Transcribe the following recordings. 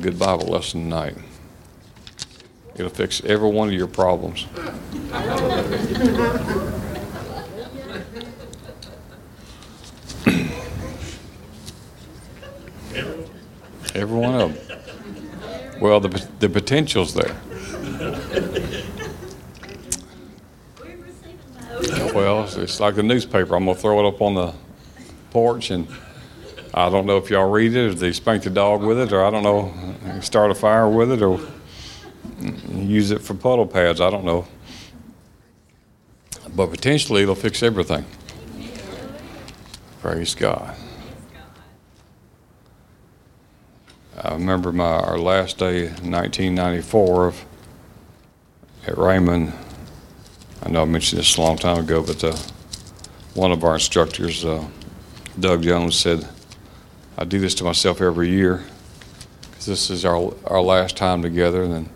Good Bible lesson tonight. It'll fix every one of your problems. every one of them. Well, the, the potential's there. Well, it's- like the newspaper. I'm gonna throw it up on the porch, and I don't know if y'all read it, or they spank the dog with it, or I don't know, start a fire with it, or use it for puddle pads. I don't know, but potentially it'll fix everything. Praise God. I remember my our last day, 1994, of, at Rhema. I know I mentioned this a long time ago, but uh, one of our instructors, uh, Doug Jones, said, I do this to myself every year because this is our, our last time together, and then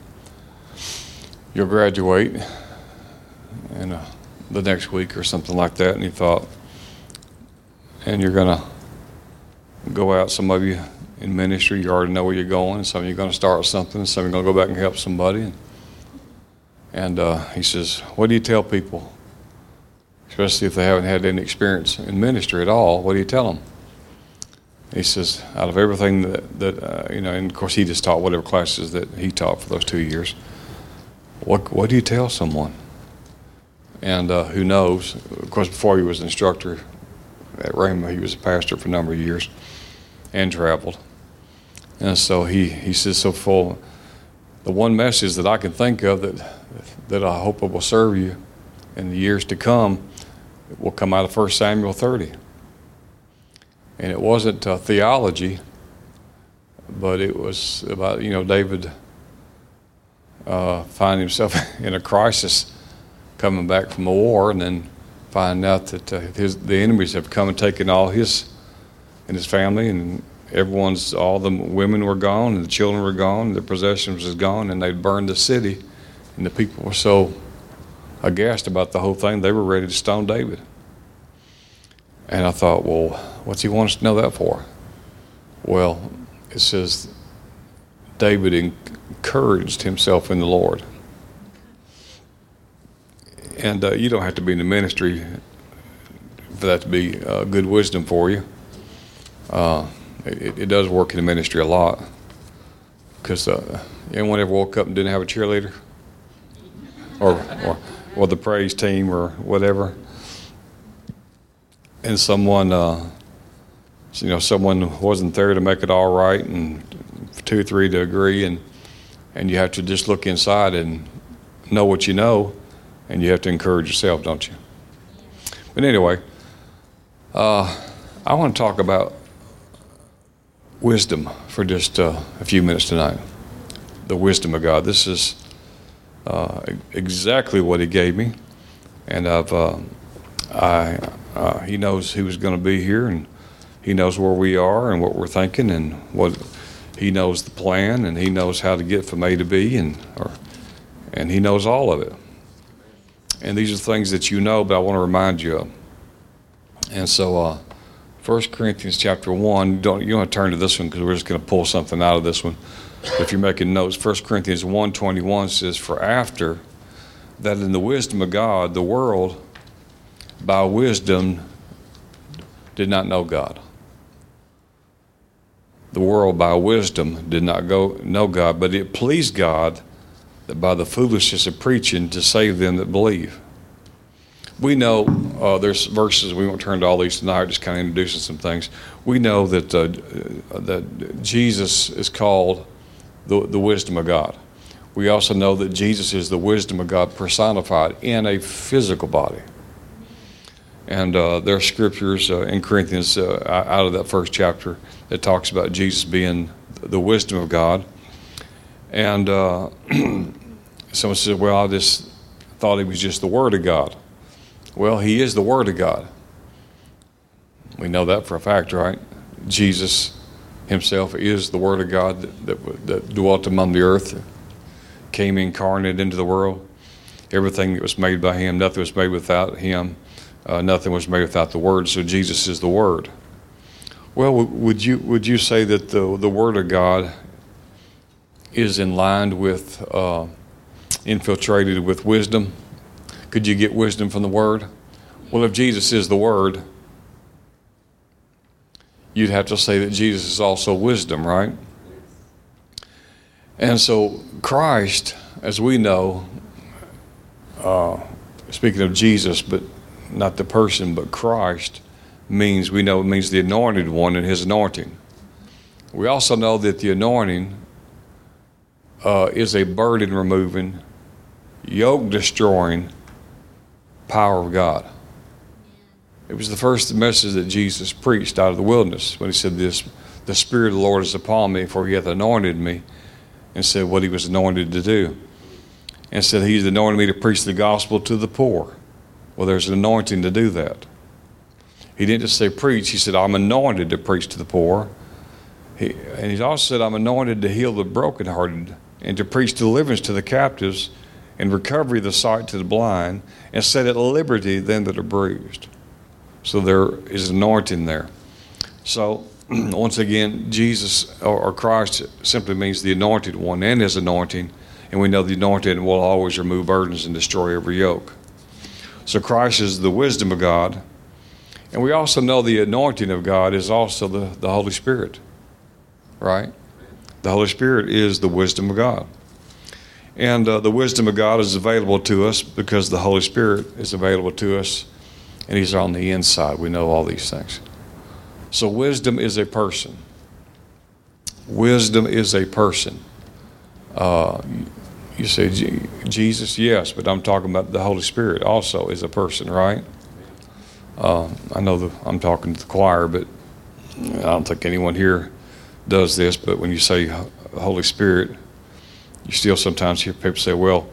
you'll graduate in uh, the next week or something like that. And he thought, and you're going to go out, some of you in ministry, you already know where you're going, and some of you are going to start something, some of you are going to go back and help somebody. And, and uh, he says, What do you tell people? Especially if they haven't had any experience in ministry at all, what do you tell them? He says, Out of everything that, that uh, you know, and of course he just taught whatever classes that he taught for those two years, what, what do you tell someone? And uh, who knows? Of course, before he was an instructor at Rhema, he was a pastor for a number of years and traveled. And so he, he says, so full the one message that I can think of that that I hope it will serve you in the years to come will come out of 1 Samuel 30. And it wasn't uh, theology, but it was about, you know, David uh, finding himself in a crisis coming back from a war and then finding out that uh, his, the enemies have come and taken all his and his family and everyone's all the women were gone and the children were gone the possessions was gone and they'd burned the city and the people were so aghast about the whole thing they were ready to stone david and i thought well what's he want us to know that for well it says david encouraged himself in the lord and uh, you don't have to be in the ministry for that to be uh, good wisdom for you uh, it, it, does work in the ministry a lot. Because uh, anyone ever woke up and didn't have a cheerleader? Or, or, or the praise team or whatever? And someone, uh, you know, someone wasn't there to make it all right, and two or three to agree, and, and you have to just look inside and know what you know, and you have to encourage yourself, don't you? But anyway, uh, I want to talk about wisdom for just uh, a few minutes tonight. The wisdom of God. This is uh, exactly what He gave me, and I've uh, I uh, He knows who's going to be here, and He knows where we are and what we're thinking, and what He knows the plan, and He knows how to get from A to B, and or and He knows all of it. And these are things that you know, but I want to remind you of. And so. Uh, 1 Corinthians chapter 1, don't, you don't to turn to this one because we're just going to pull something out of this one. If you're making notes, 1 Corinthians 1 21 says, For after that in the wisdom of God, the world by wisdom did not know God. The world by wisdom did not go know God, but it pleased God that by the foolishness of preaching to save them that believe. We know uh, there's verses. We won't turn to all these tonight. Just kind of introducing some things. We know that uh, that Jesus is called the, the wisdom of God. we also know that Jesus is the wisdom of God personified in a physical body. And uh, there are scriptures uh, in Corinthians uh, out of that first chapter that talks about Jesus being the wisdom of God. And uh, someone says, Well, I just thought he was just the Word of God. Well, he is the Word of God. We know that for a fact, right? Jesus himself is the Word of God that, that, that dwelt among the earth, came incarnate into the world. Everything that was made by him, nothing was made without him. Uh, nothing was made without the Word. So Jesus is the Word. Well, would you would you say that the the Word of God is in line with uh, infiltrated with wisdom? Could you get wisdom from the Word? Well, if Jesus is the Word, you'd have to say that Jesus is also wisdom, right? And so, Christ, as we know, uh, speaking of Jesus, but not the person, but Christ, means we know it means the anointed one and his anointing. We also know that the anointing uh, is a burden removing, yoke destroying power of God. It was the first message that Jesus preached out of the wilderness when he said, This the Spirit of the Lord is upon me, for he hath anointed me, and said what he was anointed to do. And said, He's anointed me to preach the gospel to the poor. Well, there's an anointing to do that. He didn't just say preach, he said, I'm anointed to preach to the poor. He, and he also said, I'm anointed to heal the brokenhearted and to preach deliverance to the captives and recovery of the sight to the blind and set at liberty them that are bruised. So there is an anointing there. So once again, Jesus or Christ simply means the anointed one and his anointing. And we know the anointed will always remove burdens and destroy every yoke. So Christ is the wisdom of God. And we also know the anointing of God is also the, the Holy Spirit. Right? The Holy Spirit is the wisdom of God. And uh, the wisdom of God is available to us because the Holy Spirit is available to us and He's on the inside. We know all these things. So, wisdom is a person. Wisdom is a person. Uh, you say Jesus, yes, but I'm talking about the Holy Spirit also is a person, right? Uh, I know the, I'm talking to the choir, but I don't think anyone here does this. But when you say Holy Spirit, you still sometimes hear people say, well,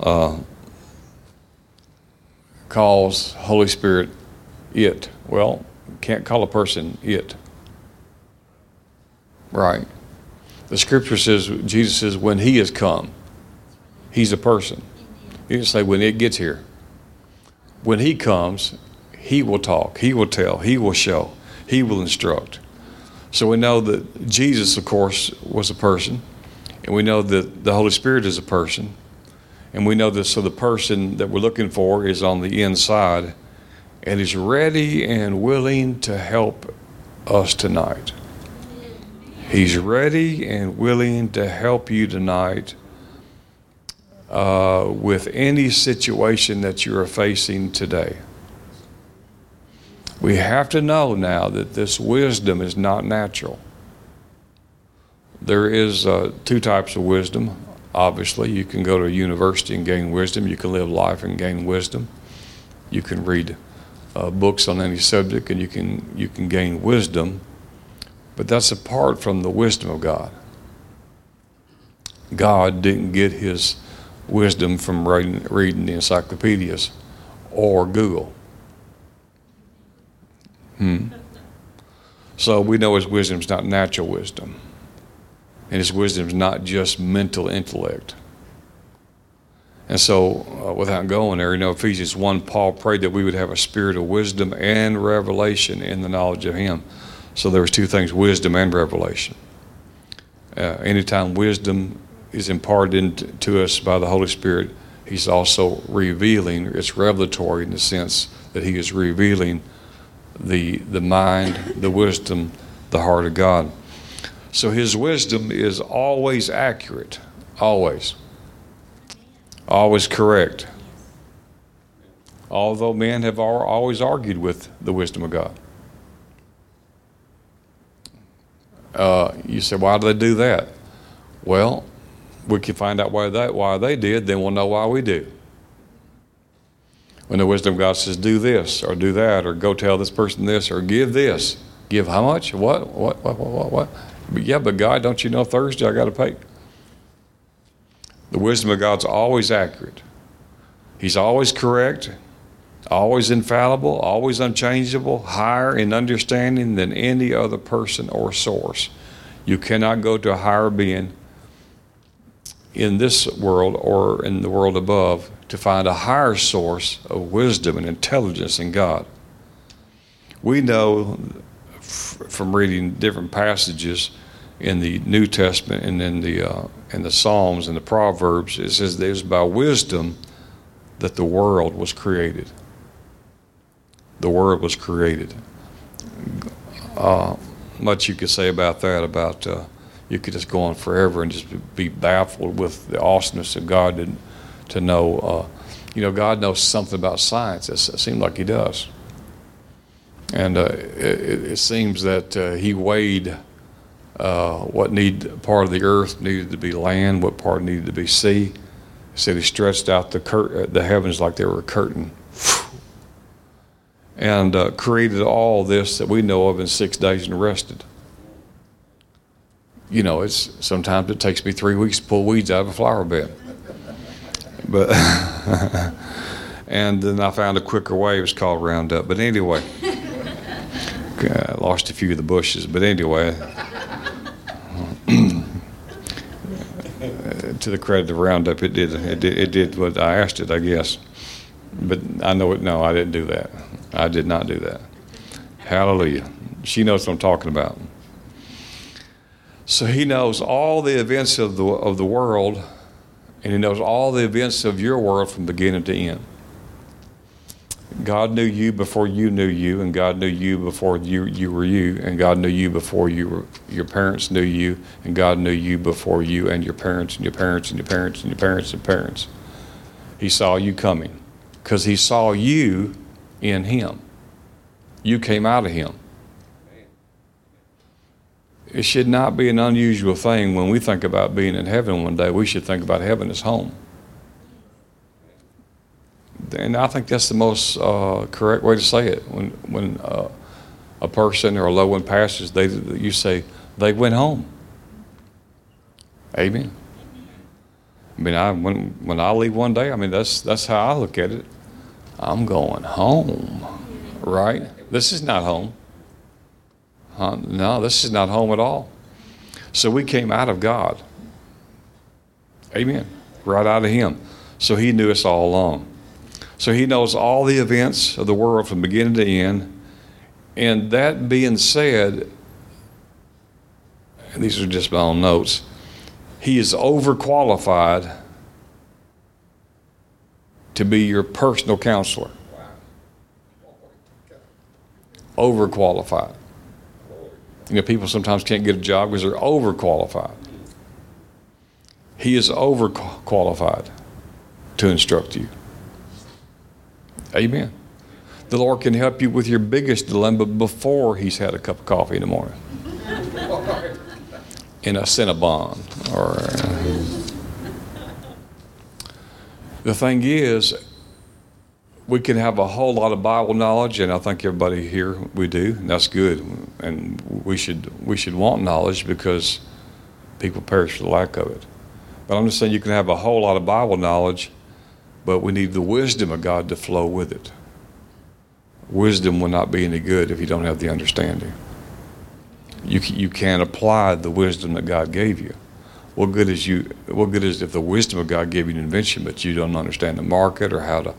uh, calls Holy Spirit it. Well, can't call a person it. Right. The scripture says, Jesus says, when he has come, he's a person. You can say, when it gets here. When he comes, he will talk, he will tell, he will show, he will instruct. So we know that Jesus, of course, was a person, and we know that the Holy Spirit is a person. And we know that so the person that we're looking for is on the inside and is ready and willing to help us tonight. He's ready and willing to help you tonight uh, with any situation that you are facing today. We have to know now that this wisdom is not natural. There is uh, two types of wisdom Obviously, you can go to a university and gain wisdom. You can live life and gain wisdom. You can read uh, books on any subject and you can, you can gain wisdom. But that's apart from the wisdom of God. God didn't get his wisdom from reading, reading the encyclopedias or Google. Hmm. So we know his wisdom is not natural wisdom. And his wisdom is not just mental intellect. And so, uh, without going there, you know, Ephesians 1, Paul prayed that we would have a spirit of wisdom and revelation in the knowledge of him. So, there was two things wisdom and revelation. Uh, anytime wisdom is imparted to us by the Holy Spirit, he's also revealing, it's revelatory in the sense that he is revealing the, the mind, the wisdom, the heart of God. So his wisdom is always accurate, always, always correct. Although men have always argued with the wisdom of God. Uh, you say, why do they do that? Well, we can find out why that why they did, then we'll know why we do. When the wisdom of God says, do this or do that, or go tell this person this, or give this. Give how much? What? What? What? What? What? what? But yeah, but God, don't you know Thursday I got to pay? The wisdom of God's always accurate. He's always correct, always infallible, always unchangeable, higher in understanding than any other person or source. You cannot go to a higher being in this world or in the world above to find a higher source of wisdom and intelligence in God. We know from reading different passages in the New Testament and in the uh, in the Psalms and the Proverbs, it says it was by wisdom that the world was created. The world was created. Uh, much you could say about that. About uh, you could just go on forever and just be baffled with the awesomeness of God to, to know. Uh, you know, God knows something about science. It seems like He does. And uh, it, it, seems that uh, He weighed uh, what need part of the earth needed to be land, what part needed to be sea. He said He stretched out the cur- the heavens like they were a curtain, and uh, created all this that we know of in six days and rested you know, it's sometimes it takes me three weeks to pull weeds out of a flower bed. But and then I found a quicker way. It was called Roundup. But anyway, I lost a few of the bushes. But anyway, uh, to the credit of Roundup, it did, it did it did what I asked it, I guess. But I know it. No, I didn't do that. I did not do that. Hallelujah. She knows what I'm talking about. So he knows all the events of the, of the world, and he knows all the events of your world from beginning to end. God knew you before you knew you, and God knew you before you, you were you, and God knew you before you were, your parents knew you, and God knew you before you and your parents and your parents and your parents and your parents and parents. He saw you coming because he saw you in him. You came out of him it should not be an unusual thing when we think about being in heaven one day. We should think about heaven as home. And I think that's the most uh, correct way to say it. When when uh, a person or a loved one passes, they you say they went home. Amen. I mean, I, when when I leave one day, I mean that's that's how I look at it. I'm going home, right? This is not home. Uh, no, this is not home at all. So we came out of God. Amen. Right out of Him. So He knew us all along. So He knows all the events of the world from beginning to end. And that being said, and these are just my own notes, He is overqualified to be your personal counselor. Overqualified. You know, people sometimes can't get a job because they're overqualified. He is overqualified to instruct you. Amen. The Lord can help you with your biggest dilemma before He's had a cup of coffee in the morning. in a Cinnabon or. the thing is, we can have a whole lot of Bible knowledge, and I think everybody here we do, and that's good. And we should we should want knowledge because people perish for the lack of it. But I'm just saying you can have a whole lot of Bible knowledge, but we need the wisdom of God to flow with it. Wisdom will not be any good if you don't have the understanding. You you can't apply the wisdom that God gave you. What good is you? What good is if the wisdom of God gave you an invention, but you don't understand the market or how to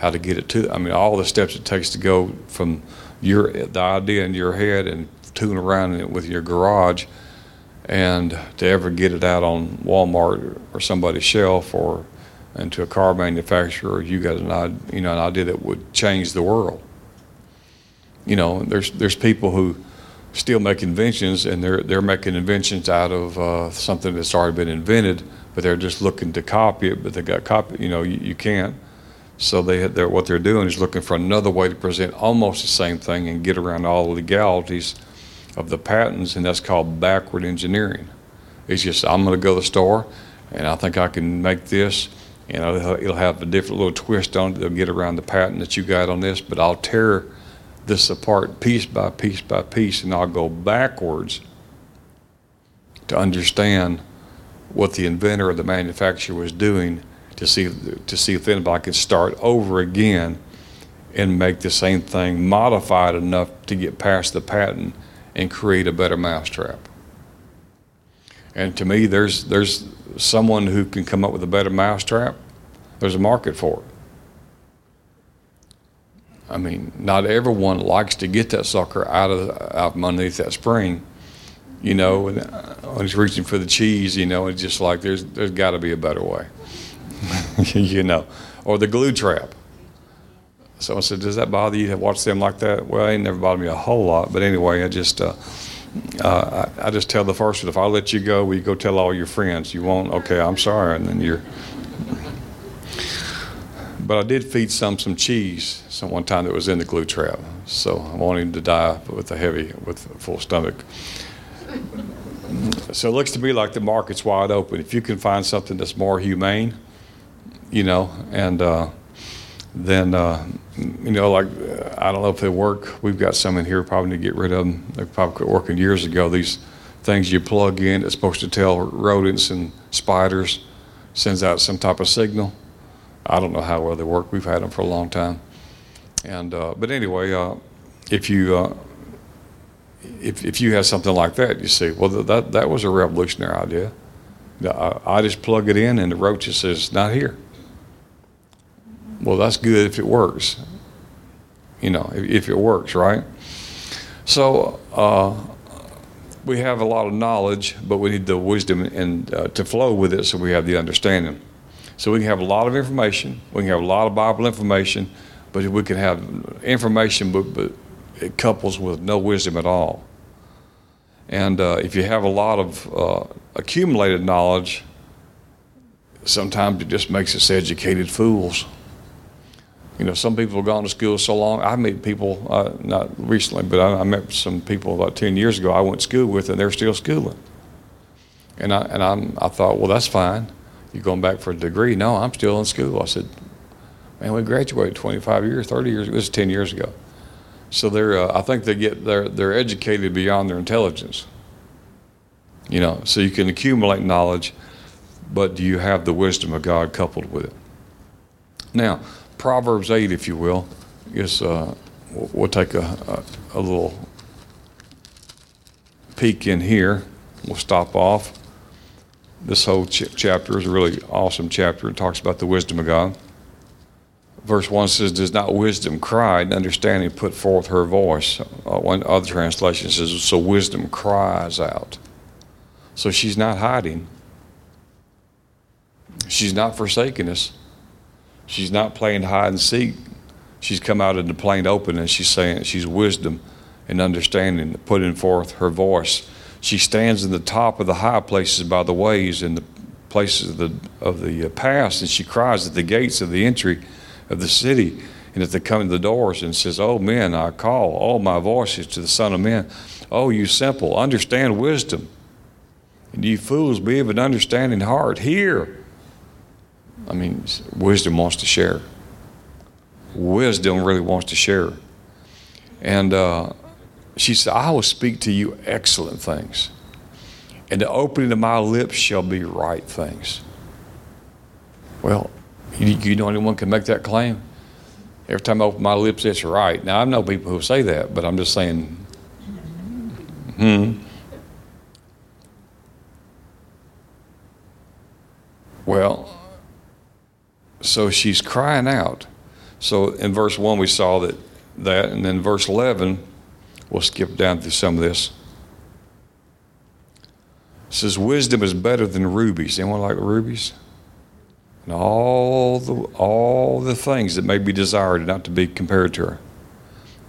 how to get it to. I mean, all the steps it takes to go from your the idea in your head and tooling around it with your garage, and to ever get it out on Walmart or somebody's shelf or into a car manufacturer, you got an you know an idea that would change the world. You know, there's there's people who still make inventions, and they're they're making inventions out of uh, something that's already been invented, but they're just looking to copy it, but they got copy. You know, you, you can't. So they what they're doing is looking for another way to present almost the same thing and get around all the legalities of the patents, and that's called backward engineering. It's just I'm going to go to the store and I think I can make this. You know, it'll have a different little twist on it. It'll get around the patent that you got on this, but I'll tear this apart piece by piece by piece, and I'll go backwards to understand what the inventor or the manufacturer was doing to see to see if anybody could start over again and make the same thing modified enough to get past the patent and create a better mousetrap. And to me, there's there's someone who can come up with a better mousetrap. There's a market for it. I mean, not everyone likes to get that sucker out of out from underneath that spring, you know, when, when he's reaching for the cheese, you know, it's just like there's there's got to be a better way, you know, or the glue trap. Someone said, "Does that bother you to watch them like that?" Well, it never bothered me a whole lot, but anyway, I just uh, uh, I, I, just tell the first one, if I let you go, you go tell all your friends? You won't? Okay, I'm sorry, and then you're. But I did feed some some cheese some one time that was in the glue trap, so I wanted him to die with a heavy, with a full stomach. So it looks to me like the market's wide open. If you can find something that's more humane, you know, and uh, then uh, you know, like I don't know if they work. We've got some in here probably to get rid of them. They probably quit working years ago. These things you plug in that's supposed to tell rodents and spiders sends out some type of signal. I don't know how well they work. We've had them for a long time. And uh, but anyway, uh, if you uh, if if you have something like that, you see, well that that was a revolutionary idea. I, I just plug it in, and the roach says not here. Well, that's good if it works. You know, if, if it works, right? So uh, we have a lot of knowledge, but we need the wisdom and uh, to flow with it, so we have the understanding. So we can have a lot of information. We can have a lot of Bible information, but we can have information, but, but it couples with no wisdom at all. And uh, if you have a lot of uh, accumulated knowledge, sometimes it just makes us educated fools. You know, some people have gone to school so long. I met people, uh, not recently, but I, I, met some people about 10 years ago I went to school with, and they're still schooling. And I, and I'm, I thought, well, that's fine. You're going back for a degree? No, I'm still in school. I said, man, we graduated 25 years, 30 years. It was 10 years ago. So they're, uh, I think they get, they're, they're educated beyond their intelligence. You know, so you can accumulate knowledge, but do you have the wisdom of God coupled with it? Now, Proverbs 8, if you will, is, uh, we'll take a, a, a little peek in here. We'll stop off this whole ch- chapter is a really awesome chapter. It talks about the wisdom of God. Verse 1 says, Does not wisdom cry and understanding put forth her voice? Uh, one other translation says, So wisdom cries out. So she's not hiding. She's not forsaking us. She's not playing hide and seek. She's come out in the plain open and she's saying she's wisdom and understanding, putting forth her voice she stands in the top of the high places by the ways and the places of the, of the uh, pass, and she cries at the gates of the entry of the city. And at the coming of the doors and says, Oh, men, I call all my voices to the Son of Men. Oh, you simple, understand wisdom. And you fools, be of an understanding heart. Hear. I mean, wisdom wants to share. Wisdom really wants to share. And uh, she said, I will speak to you excellent things, and the opening of my lips shall be right things. Well, you, you know anyone can make that claim? Every time I open my lips, it's right. Now, I know people who say that, but I'm just saying, hmm. Well, so she's crying out. So in verse 1, we saw that, that and then verse 11, We'll skip down through some of this. It says, Wisdom is better than rubies. Anyone like rubies? And all the, all the things that may be desired, not to be compared to her.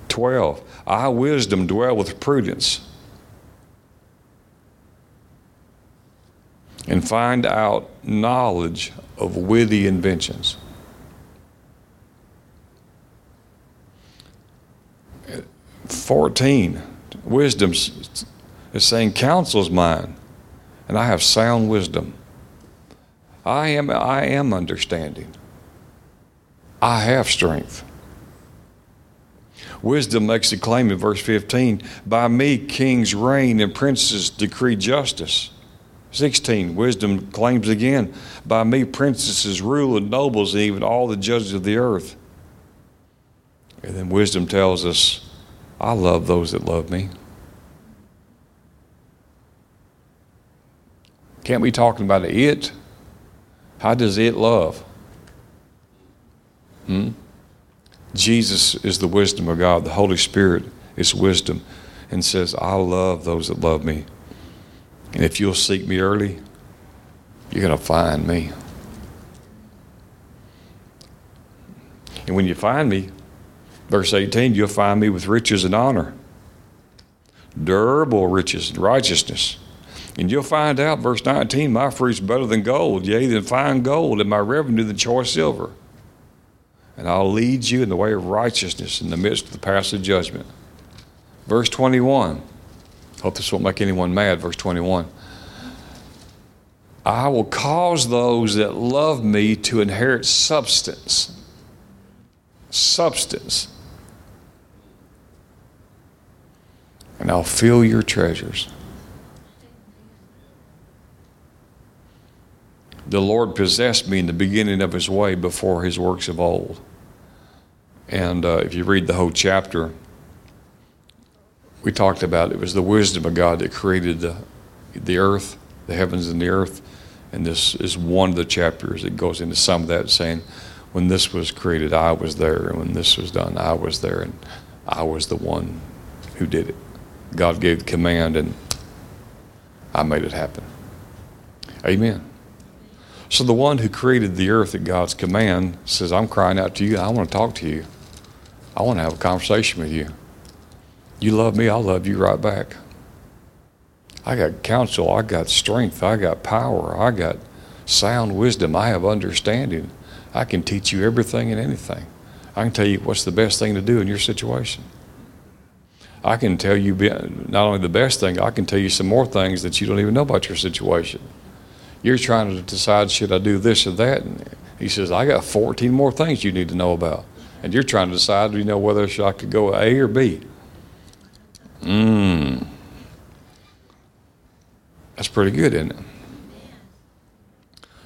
12. I, wisdom, dwell with prudence and find out knowledge of witty inventions. 14, wisdom is saying, Counsel is mine, and I have sound wisdom. I am, I am understanding. I have strength. Wisdom makes a claim in verse 15 By me kings reign and princes decree justice. 16, wisdom claims again By me princesses rule and nobles, and even all the judges of the earth. And then wisdom tells us, I love those that love me. Can't we talking about it. How does it love? Hmm? Jesus is the wisdom of God. The Holy Spirit is wisdom and says, I love those that love me. And if you'll seek me early, you're going to find me. And when you find me, verse 18, you'll find me with riches and honor, durable riches and righteousness. And you'll find out, verse 19, my fruit's better than gold, yea, than fine gold, and my revenue than choice silver and I'll lead you in the way of righteousness in the midst of the passive judgment. Verse 21. Hope this won't make anyone mad. Verse 21. I will cause those that love me to inherit substance. Substance. And I'll fill your treasures. The Lord possessed me in the beginning of his way before his works of old. And uh, if you read the whole chapter, we talked about it was the wisdom of God that created the, the earth, the heavens and the earth. And this is one of the chapters that goes into some of that, saying, when this was created, I was there. And when this was done, I was there. And I was the one who did it. God gave the command, and I made it happen. Amen. So the one who created the earth at God's command says, I'm crying out to you. I want to talk to you. I want to have a conversation with you. You love me, I'll love you right back. I got counsel, I got strength, I got power, I got sound wisdom, I have understanding. I can teach you everything and anything. I can tell you what's the best thing to do in your situation. I can tell you not only the best thing, I can tell you some more things that you don't even know about your situation. You're trying to decide, should I do this or that? And he says, I got 14 more things you need to know about and you're trying to decide, you know, whether I could go A or B. Mmm. That's pretty good, isn't it?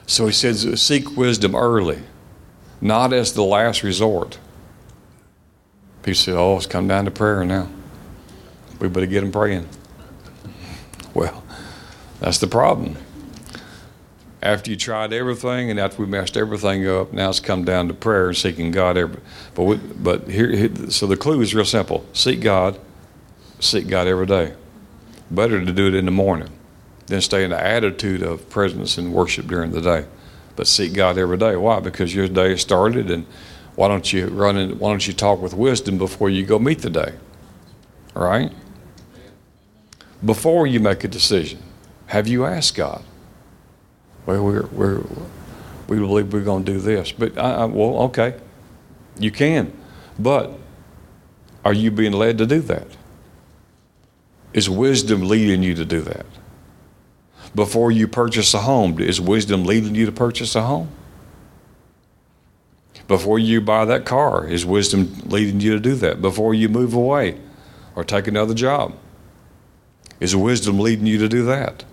So he says, seek wisdom early, not as the last resort. People say, oh, it's come down to prayer now. We better get them praying. Well, that's the problem after you tried everything and after we messed everything up, now it's come down to prayer and seeking God. Every, but we, but here, so the clue is real simple: seek God, seek God every day. Better to do it in the morning than stay in the attitude of presence and worship during the day. But seek God every day. Why? Because your day started, and why don't you run in, Why don't you talk with wisdom before you go meet the day? Right. Before you make a decision, have you asked God? well, we're, we're, we believe we're going to do this. But, I, I, well, okay, you can. But are you being led to do that? Is wisdom leading you to do that? Before you purchase a home, is wisdom leading you to purchase a home? Before you buy that car, is wisdom leading you to do that? Before you move away or take another job, is wisdom leading you to do that?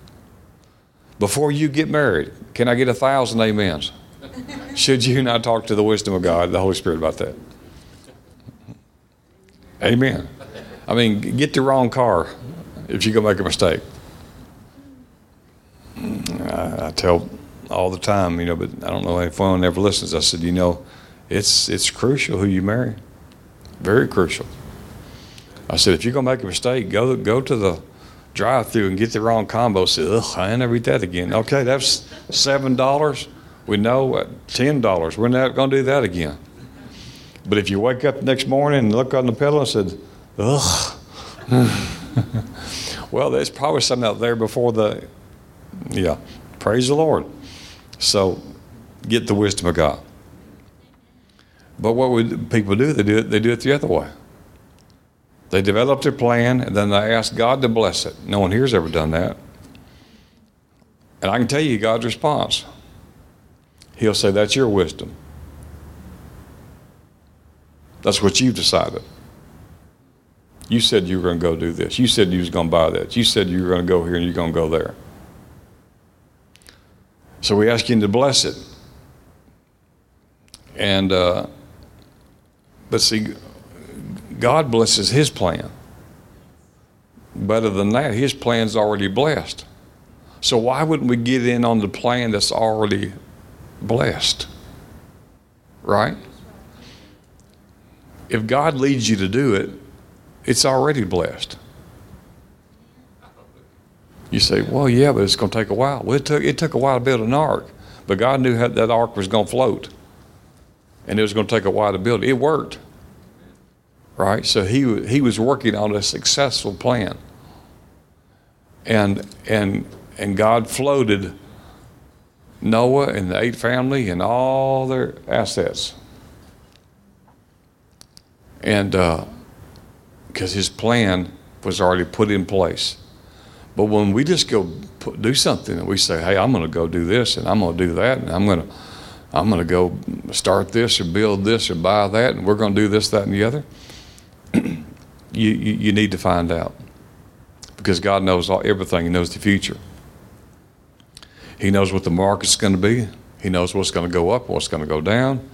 Before you get married, can I get a thousand amens? Should you not talk to the wisdom of God, the Holy Spirit, about that? Amen. I mean, get the wrong car if you go make a mistake. I, I tell all the time, you know, but I don't know if anyone ever listens. I said, you know, it's it's crucial who you marry, very crucial. I said, if you're gonna make a mistake, go go to the drive through and get the wrong combo. Say, ugh, I ain't never eat that again. Okay, that's seven dollars. We know at ten dollars. We're not going to do that again. But if you wake up the next morning and look on the pillow and said, ugh, well, there's probably something out there before the, yeah, praise the Lord. So get the wisdom of God. But what would people do? They do it. They do it the other way. They develop their plan and then they ask God to bless it. No one here's ever done that. And I can tell you God's response. He'll say, That's your wisdom. That's what you've decided. You said you were going to go do this. You said you was going to buy that. You said you were going to go here and you're going to go there. So we ask him to bless it. And, uh, but see, God blesses his plan. Better than that, his plan's already blessed. So why wouldn't we get in on the plan that's already blessed? Right? If God leads you to do it, it's already blessed. You say, well, yeah, but it's going to take a while. Well, it took, it took a while to build an ark, but God knew how that ark was going to float. And it was going to take a while to build it. It worked. Right? So he, he was working on a successful plan. And, and, and God floated Noah and the eight family and all their assets. And uh, because his plan was already put in place. But when we just go put, do something and we say, "Hey, I'm going to go do this and I'm going to do that and I'm going to I'm going to go start this or build this or buy that and we're going to do this, that, and the other," you, you, you need to find out because God knows all, everything. He knows the future. He knows what the market's going to be. He knows what's going to go up, what's going to go down.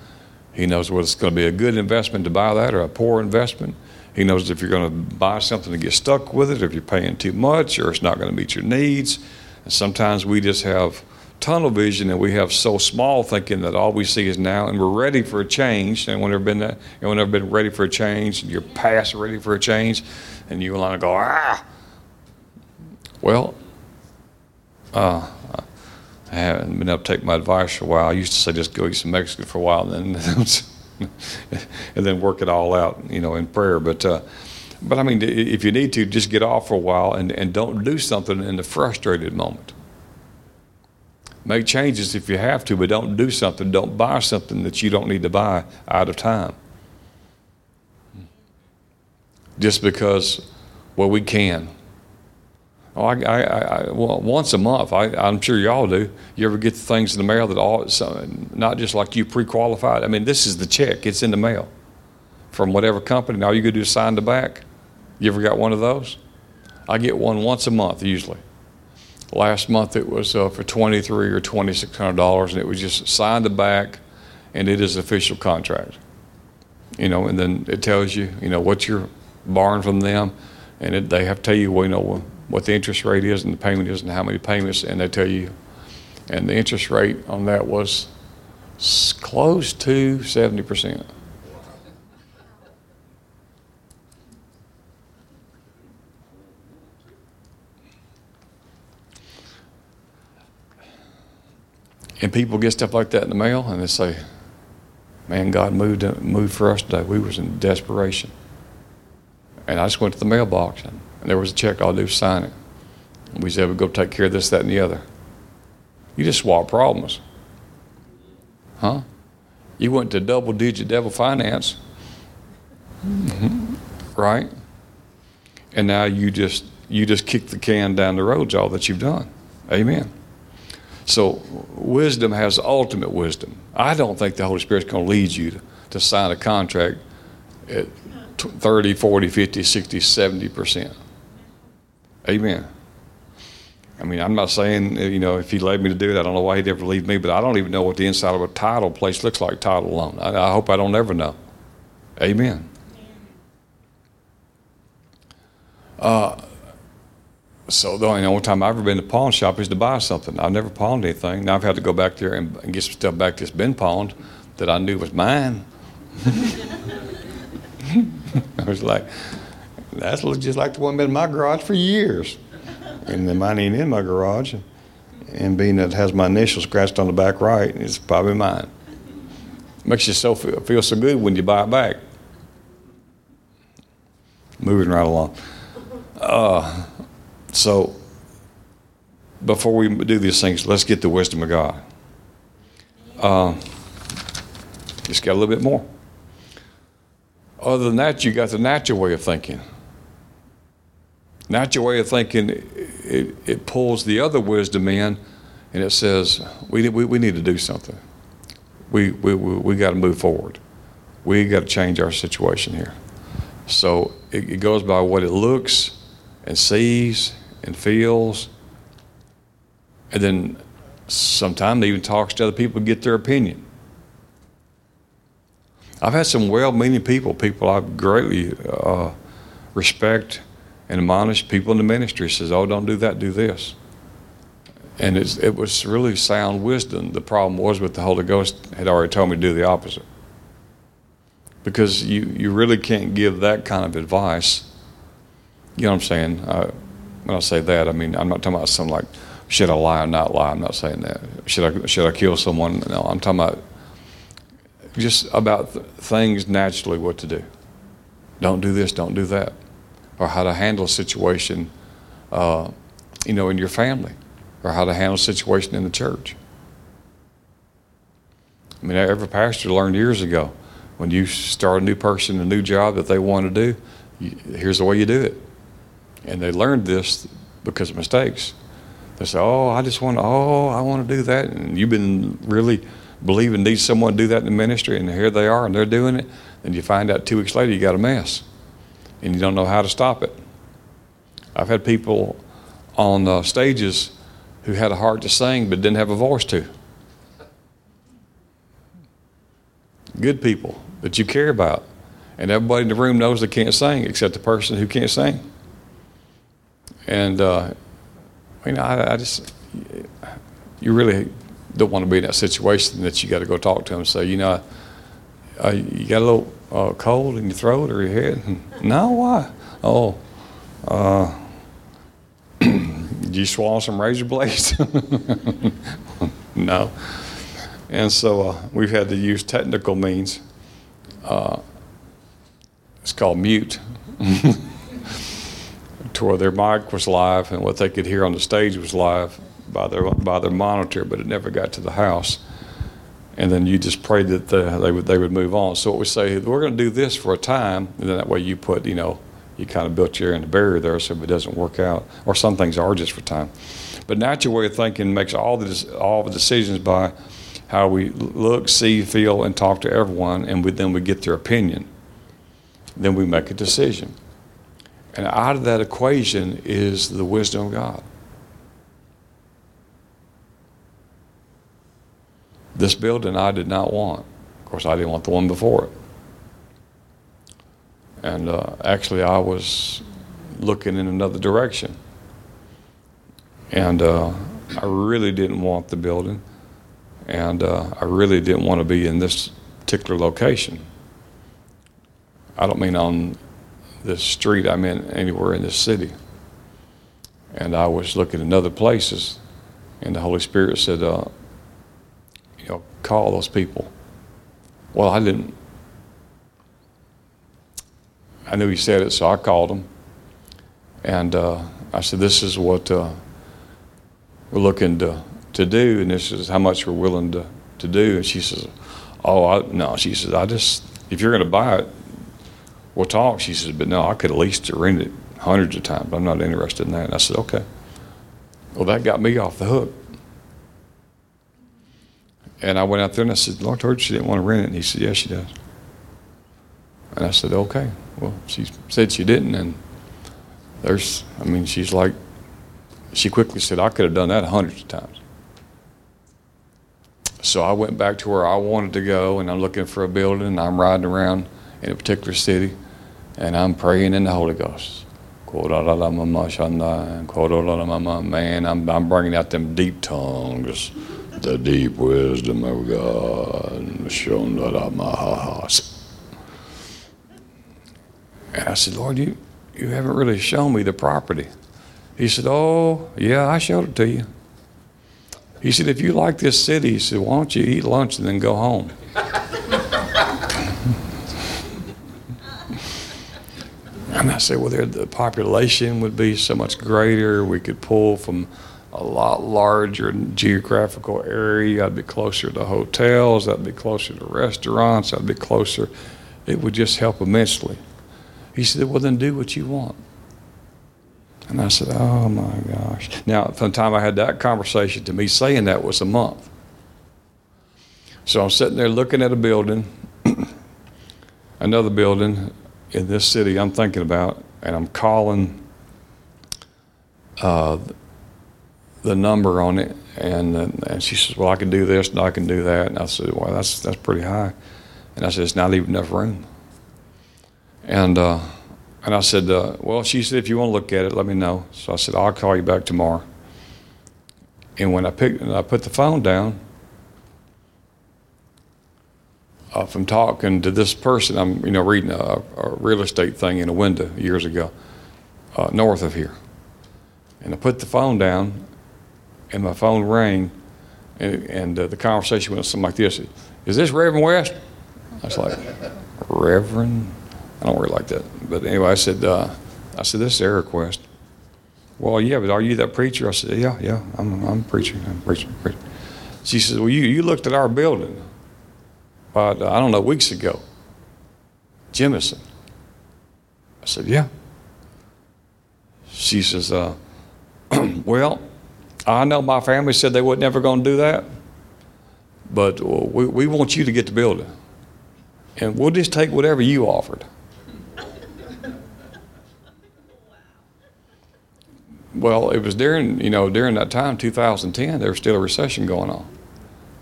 He knows whether it's going to be a good investment to buy that or a poor investment. He knows if you're going to buy something to get stuck with it, if you're paying too much, or it's not going to meet your needs. And sometimes we just have tunnel vision and we have so small thinking that all we see is now, and we're ready for a change. And whenever been that, and whenever been ready for a change, and you're past ready for a change, and you want to go ah. Well, uh, I haven't been able to take my advice for a while. I used to say just go eat some Mexican for a while and then and then work it all out, you know, in prayer. But uh, but I mean, if you need to, just get off for a while and, and don't do something in the frustrated moment. Make changes if you have to, but don't do something. Don't buy something that you don't need to buy out of time. Just because, well, we can. Oh, I, I, I, well, once a month, I, am sure y'all do. You ever get the things in the mail that all, not just like you pre-qualified. I mean, this is the check. It's in the mail from whatever company. All you got to do is sign the back. You ever got one of those? I get one once a month usually. Last month it was uh, for twenty-three or twenty-six hundred dollars, and it was just signed the back, and it is official contract. You know, and then it tells you, you know, what you're borrowing from them, and it, they have to tell you, well, you know what the interest rate is and the payment is and how many payments, and they tell you. And the interest rate on that was close to 70%. And people get stuff like that in the mail and they say, Man, God moved, uh, moved for us today. We was in desperation. And I just went to the mailbox and and there was a check, all I do sign it. And we said, we'll go take care of this, that, and the other. You just swap problems. Huh? You went to double digit devil finance. Mm-hmm. Right? And now you just you just kick the can down the road, all that you've done. Amen. So wisdom has ultimate wisdom. I don't think the Holy Spirit's going to lead you to, to sign a contract at 30, 40, 50, 60, 70 percent. Amen. I mean, I'm not saying, you know, if he led me to do it, I don't know why he'd ever leave me, but I don't even know what the inside of a title place looks like, title alone. I, I hope I don't ever know. Amen. Uh, so the only time I've ever been to pawn shop is to buy something. I've never pawned anything. Now I've had to go back there and, and get some stuff back that's been pawned that I knew was mine. I was like, that looks just like the one been in my garage for years. And then mine ain't in my garage. And being that it has my initial scratched on the back right, it's probably mine. Makes you so feel, feel so good when you buy it back. Moving right along. Uh, so, before we do these things, let's get the wisdom of God. Uh, just got a little bit more. Other than that, you got the natural way of thinking. Natural way of thinking, it, it pulls the other wisdom in and it says, we, we, we need to do something. we, we, we, we got to move forward. We got to change our situation here. So it, it goes by what it looks and sees and feels. And then sometimes even talks to other people to get their opinion. I've had some well meaning people, people I greatly uh, respect and admonish, people in the ministry says, oh, don't do that, do this. And it was really sound wisdom. The problem was with the Holy Ghost had already told me to do the opposite. Because you, you really can't give that kind of advice. You know what I'm saying? Uh, when I say that, I mean, I'm not talking about something like, should I lie or not lie? I'm not saying that. Should I, should I kill someone? No, I'm talking about just about th- things naturally what to do. Don't do this, don't do that. Or how to handle a situation, uh, you know, in your family or how to handle a situation in the church. I mean, every pastor learned years ago when you start a new person, a new job that they want to do, you, here's the way you do it. And they learned this because of mistakes. They say, "Oh, I just want to. Oh, I want to do that," and you've been really believing need someone to do that in the ministry, and here they are, and they're doing it. And you find out two weeks later you got a mess, and you don't know how to stop it. I've had people on uh, stages who had a heart to sing but didn't have a voice to. Good people that you care about. And everybody in the room knows they can't sing except the person who can't sing. And, uh, you know, I, I just, you really don't want to be in that situation that you got to go talk to them and say, you know, uh, you got a little uh, cold in your throat or your head? no, why? Oh, uh, you swallow some razor blades? no. And so uh, we've had to use technical means. Uh, it's called mute, to where their mic was live and what they could hear on the stage was live by their by their monitor, but it never got to the house. And then you just prayed that the, they would they would move on. So what we say, we're going to do this for a time, and then that way you put you know you kind of built your own barrier there so if it doesn't work out. Or some things are just for time. But natural way of thinking makes all the, all the decisions by how we look, see, feel, and talk to everyone, and we, then we get their opinion. Then we make a decision. And out of that equation is the wisdom of God. This building I did not want. Of course, I didn't want the one before it. And uh, actually, I was looking in another direction. And uh, I really didn't want the building. And uh, I really didn't want to be in this particular location. I don't mean on this street, I mean anywhere in this city. And I was looking in other places, and the Holy Spirit said, uh, you know, call those people. Well, I didn't I knew he said it, so I called him. And uh, I said, This is what uh, we're looking to, to do, and this is how much we're willing to, to do. And she says, Oh, I, no. She says, I just, if you're going to buy it, we'll talk. She says, But no, I could at least rent it hundreds of times. I'm not interested in that. And I said, Okay. Well, that got me off the hook. And I went out there and I said, Lord told she didn't want to rent it. And he said, Yes, she does. And I said, Okay. Well, she said she didn't, and there's, I mean, she's like, she quickly said, I could have done that hundreds of times. So I went back to where I wanted to go, and I'm looking for a building, and I'm riding around in a particular city, and I'm praying in the Holy Ghost. Man, I'm, I'm bringing out them deep tongues, the deep wisdom of God. And I said, Lord, you, you haven't really shown me the property. He said, Oh, yeah, I showed it to you. He said, If you like this city, he said, Why don't you eat lunch and then go home? and I said, Well, the population would be so much greater. We could pull from a lot larger geographical area. I'd be closer to hotels. I'd be closer to restaurants. I'd be closer. It would just help immensely. He said, Well, then do what you want. And I said, Oh my gosh. Now, from the time I had that conversation to me saying that was a month. So I'm sitting there looking at a building, another building in this city I'm thinking about, and I'm calling uh, the number on it, and and she says, "Well, I can do this and I can do that," and I said, "Well, that's that's pretty high," and I said, "It's not even enough room." And uh, and I said, uh, "Well," she said, "If you want to look at it, let me know." So I said, "I'll call you back tomorrow." And when I picked, I put the phone down. Uh, from talking to this person, I'm you know reading a, a real estate thing in a window years ago, uh, north of here, and I put the phone down, and my phone rang, and, and uh, the conversation went something like this: "Is this Reverend West?" I was like, "Reverend." I don't really like that, but anyway, I said, uh, "I said this is Eric West." Well, yeah, but are you that preacher? I said, "Yeah, yeah, I'm, I'm preaching, I'm preaching, preaching." She says, "Well, you you looked at our building about uh, I don't know weeks ago, Jemison." I said, "Yeah." She says, uh, "Well." I know my family said they were never going to do that, but we, we want you to get the building. And we'll just take whatever you offered. Well, it was during, you know, during that time, 2010, there was still a recession going on.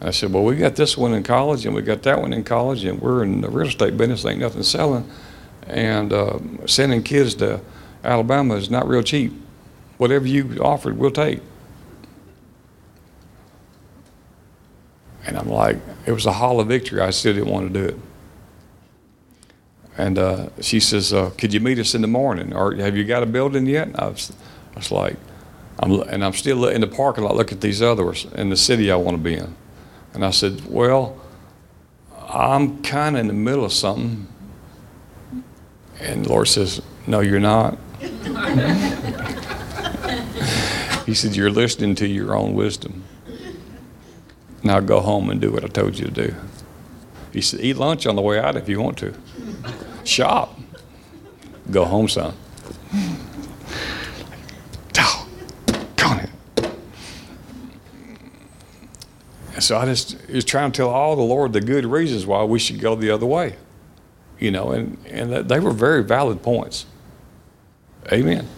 I said, well, we got this one in college and we got that one in college and we're in the real estate business, ain't nothing selling. And uh, sending kids to Alabama is not real cheap. Whatever you offered, we'll take. And I'm like, it was a hall of victory. I still didn't want to do it. And uh, she says, uh, could you meet us in the morning? Or have you got a building yet? I was, I was like, I'm, and I'm still in the parking lot looking at these others in the city I want to be in. And I said, well, I'm kind of in the middle of something. And the Lord says, no, you're not. he said, you're listening to your own wisdom. Now go home and do what I told you to do. He said, Eat lunch on the way out if you want to. Shop. Go home, son. Dog. And so I just was trying to tell all the Lord the good reasons why we should go the other way. You know, and, and they were very valid points. Amen.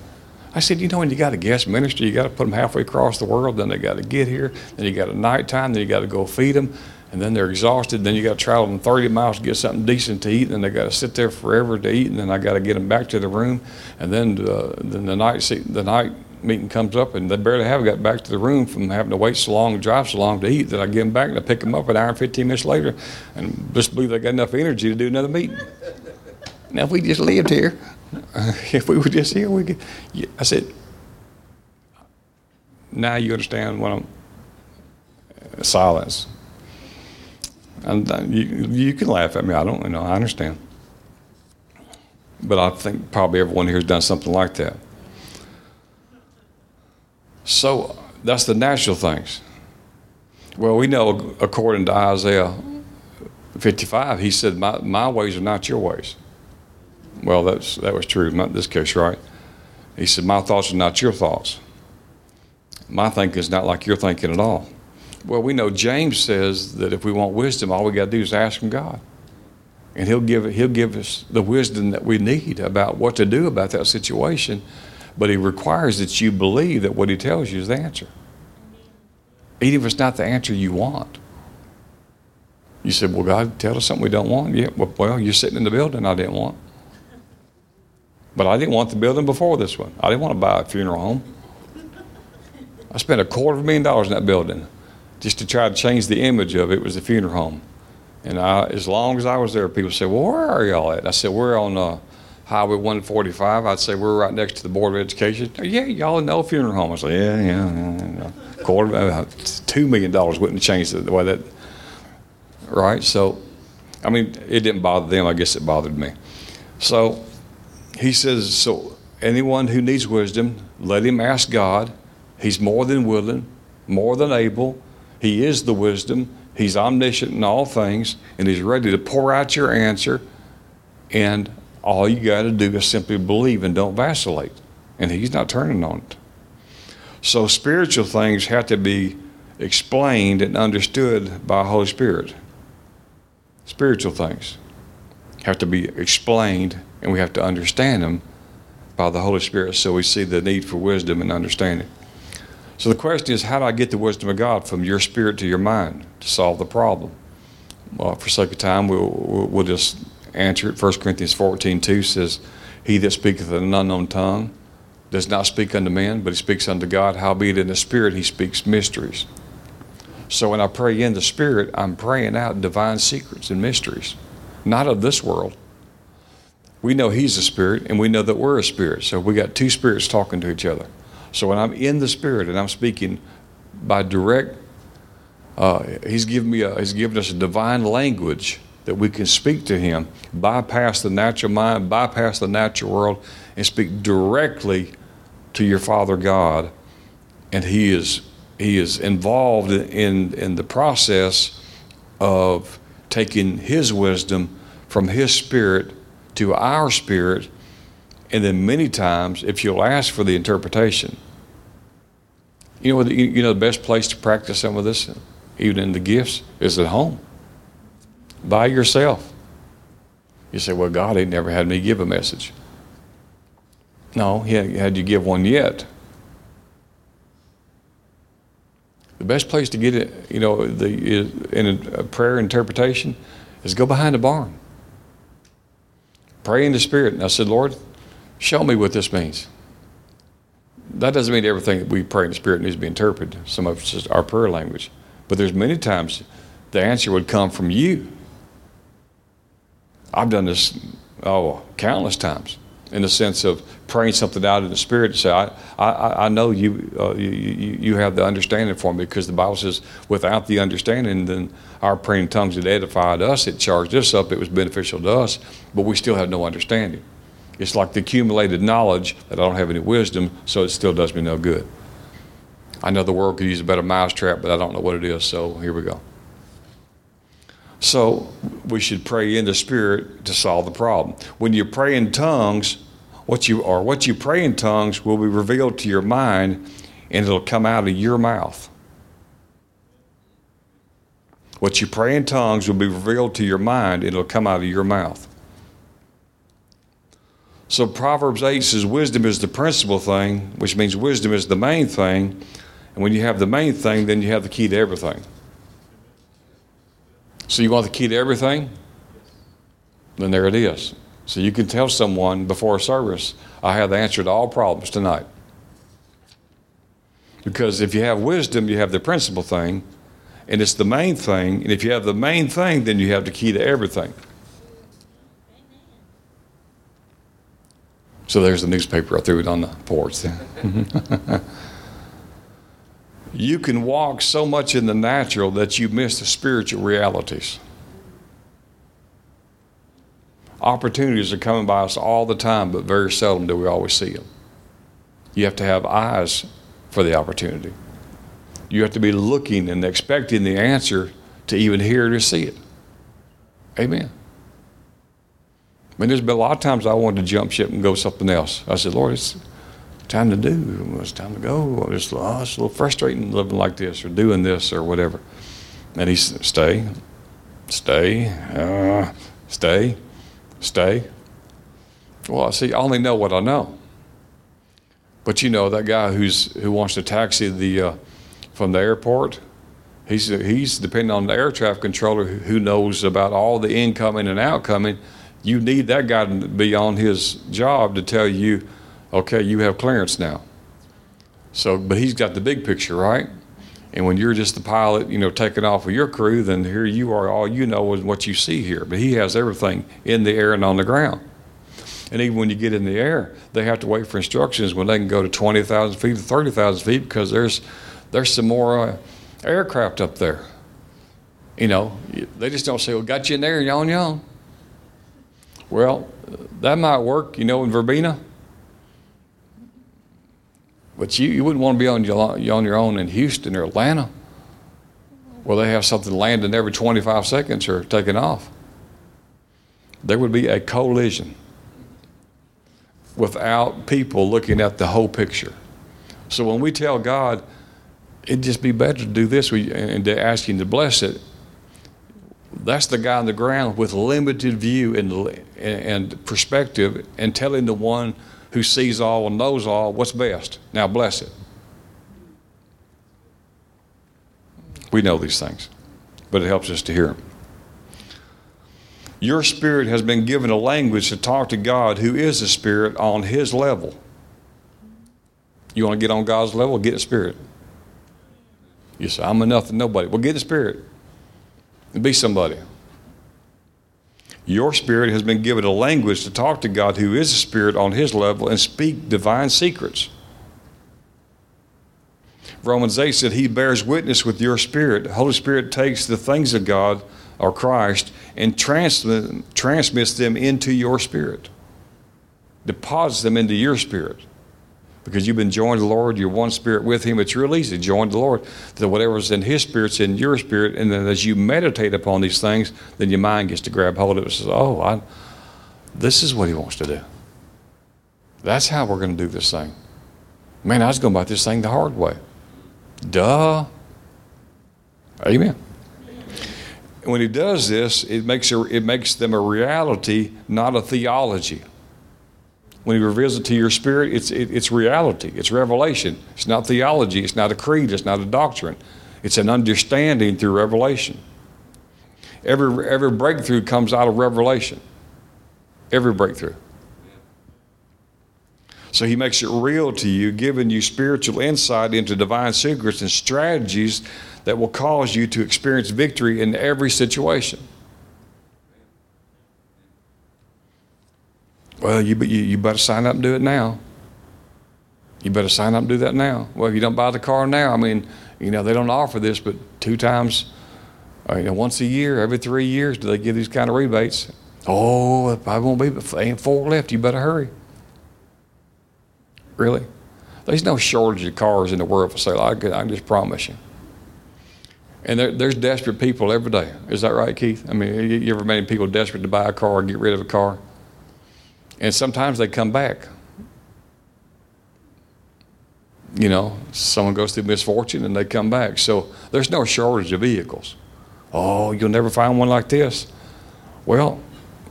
I said, you know, when you got a guest minister, you got to put them halfway across the world. Then they got to get here. Then you got a nighttime. Then you got to go feed them. And then they're exhausted. Then you got to travel them 30 miles to get something decent to eat. And then they got to sit there forever to eat. And then I got to get them back to the room. And then uh, then the night the night meeting comes up, and they barely have got back to the room from having to wait so long drive so long to eat that I get them back and I pick them up an hour and 15 minutes later, and just believe they got enough energy to do another meeting. Now, if we just lived here, if we were just here, we could. I said, now you understand what I'm. Uh, silence. And uh, you, you can laugh at me. I don't you know. I understand. But I think probably everyone here has done something like that. So that's the natural things. Well, we know according to Isaiah 55, he said, My, my ways are not your ways. Well, that's, that was true, not this case, right? He said, My thoughts are not your thoughts. My thinking is not like your thinking at all. Well, we know James says that if we want wisdom, all we got to do is ask from God. And he'll give, he'll give us the wisdom that we need about what to do about that situation. But he requires that you believe that what he tells you is the answer. Even if it's not the answer you want. You said, Well, God, tell us something we don't want. Yeah, well, you're sitting in the building I didn't want. But I didn't want the building before this one. I didn't want to buy a funeral home. I spent a quarter of a million dollars in that building just to try to change the image of it. it was a funeral home. And I, as long as I was there, people said, Well, where are y'all at? I said, We're on uh, Highway 145. I'd say we're right next to the Board of Education. Yeah, y'all know funeral home. I said, Yeah, yeah, yeah. yeah. Quarter, uh, $2 million wouldn't change the way that, right? So, I mean, it didn't bother them. I guess it bothered me. So, he says, So, anyone who needs wisdom, let him ask God. He's more than willing, more than able. He is the wisdom. He's omniscient in all things, and He's ready to pour out your answer. And all you got to do is simply believe and don't vacillate. And He's not turning on it. So, spiritual things have to be explained and understood by the Holy Spirit. spiritual things have to be explained and we have to understand them by the Holy Spirit so we see the need for wisdom and understanding. So the question is, how do I get the wisdom of God from your spirit to your mind to solve the problem? Well, for sake of time, we'll, we'll just answer it. 1 Corinthians 14 2 says, He that speaketh in an unknown tongue does not speak unto men, but he speaks unto God. Howbeit in the spirit he speaks mysteries. So when I pray in the spirit, I'm praying out divine secrets and mysteries, not of this world. We know he's a spirit, and we know that we're a spirit. So we got two spirits talking to each other. So when I'm in the spirit and I'm speaking by direct, uh, he's given me a, he's given us a divine language that we can speak to him, bypass the natural mind, bypass the natural world, and speak directly to your Father God. And he is he is involved in in the process of taking his wisdom from his spirit to our spirit and then many times, if you'll ask for the interpretation, you know, you know the best place to practice some of this, even in the gifts, is at home, by yourself. You say, well, God He never had me give a message. No, he had you give one yet. The best place to get it, you know, the, in a prayer interpretation is go behind the barn. Pray in the Spirit. And I said, Lord, Show me what this means. That doesn't mean everything that we pray in the Spirit needs to be interpreted. Some of it's just our prayer language. But there's many times the answer would come from you. I've done this, oh, countless times in the sense of praying something out in the spirit to say, I, I, I know you, uh, you, you have the understanding for me because the Bible says, without the understanding, then our praying tongues had edified us, it charged us up, it was beneficial to us, but we still have no understanding. It's like the accumulated knowledge that I don't have any wisdom, so it still does me no good. I know the world could use a better mousetrap, but I don't know what it is, so here we go. So we should pray in the Spirit to solve the problem. When you pray in tongues, what you or what you pray in tongues will be revealed to your mind and it'll come out of your mouth. What you pray in tongues will be revealed to your mind, and it'll come out of your mouth. So Proverbs 8 says wisdom is the principal thing, which means wisdom is the main thing. And when you have the main thing, then you have the key to everything. So you want the key to everything? Then there it is. So you can tell someone before a service, I have the answer to all problems tonight. Because if you have wisdom, you have the principal thing, and it's the main thing. And if you have the main thing, then you have the key to everything. So there's the newspaper. I threw it on the porch. you can walk so much in the natural that you miss the spiritual realities. Opportunities are coming by us all the time, but very seldom do we always see them. You have to have eyes for the opportunity. You have to be looking and expecting the answer to even hear or see it. Amen. I mean, there's been a lot of times I wanted to jump ship and go something else. I said, Lord, it's time to do. It's time to go. It's, oh, it's a little frustrating living like this or doing this or whatever. And he said, stay, stay, uh, stay, stay. Well, I see, I only know what I know. But you know, that guy who's who wants to taxi the uh, from the airport, he's he's depending on the air traffic controller who knows about all the incoming and outcoming you need that guy to be on his job to tell you, okay, you have clearance now. So, but he's got the big picture, right? And when you're just the pilot, you know, taking off with your crew, then here you are. All you know is what you see here. But he has everything in the air and on the ground. And even when you get in the air, they have to wait for instructions when they can go to 20,000 feet to 30,000 feet because there's there's some more uh, aircraft up there. You know, they just don't say, "Well, got you in there, yawn yawn." Well, that might work, you know, in Verbena. But you, you wouldn't want to be on your, on your own in Houston or Atlanta where they have something landing every 25 seconds or taking off. There would be a collision without people looking at the whole picture. So when we tell God, it'd just be better to do this and to ask Him to bless it, That's the guy on the ground with limited view and, and perspective and telling the one who sees all and knows all what's best. Now bless it. We know these things, but it helps us to hear. Your spirit has been given a language to talk to God, who is a spirit, on his level. You want to get on God's level? Get a spirit. You say, I'm enough to nobody. Well, get a spirit and be somebody. Your spirit has been given a language to talk to God, who is a spirit, on his level and speak divine secrets. Romans 8 said, He bears witness with your spirit. The Holy Spirit takes the things of God or Christ and transmit, transmits them into your spirit, deposits them into your spirit. Because you've been joined to the Lord, you're one spirit with Him. It's real easy to join the Lord. That whatever's in His spirit's in your spirit, and then as you meditate upon these things, then your mind gets to grab hold of it and says, "Oh, I, this is what He wants to do. That's how we're going to do this thing." Man, I was going about this thing the hard way. Duh. Amen. when he does this, it makes, a, it makes them a reality, not a theology. When he reveals it to your spirit, it's, it, it's reality, it's revelation. It's not theology, it's not a creed, it's not a doctrine. It's an understanding through revelation. Every, every breakthrough comes out of revelation. Every breakthrough. So he makes it real to you, giving you spiritual insight into divine secrets and strategies that will cause you to experience victory in every situation. Well, you, you, you better sign up and do it now. You better sign up and do that now. Well, if you don't buy the car now, I mean, you know, they don't offer this, but two times, uh, you know, once a year, every three years, do they give these kind of rebates? Oh, I won't be, but ain't four left, you better hurry. Really? There's no shortage of cars in the world for sale. I, can, I can just promise you. And there, there's desperate people every day. Is that right, Keith? I mean, you, you ever met people desperate to buy a car or get rid of a car? And sometimes they come back. You know, someone goes through misfortune and they come back. So there's no shortage of vehicles. Oh, you'll never find one like this. Well,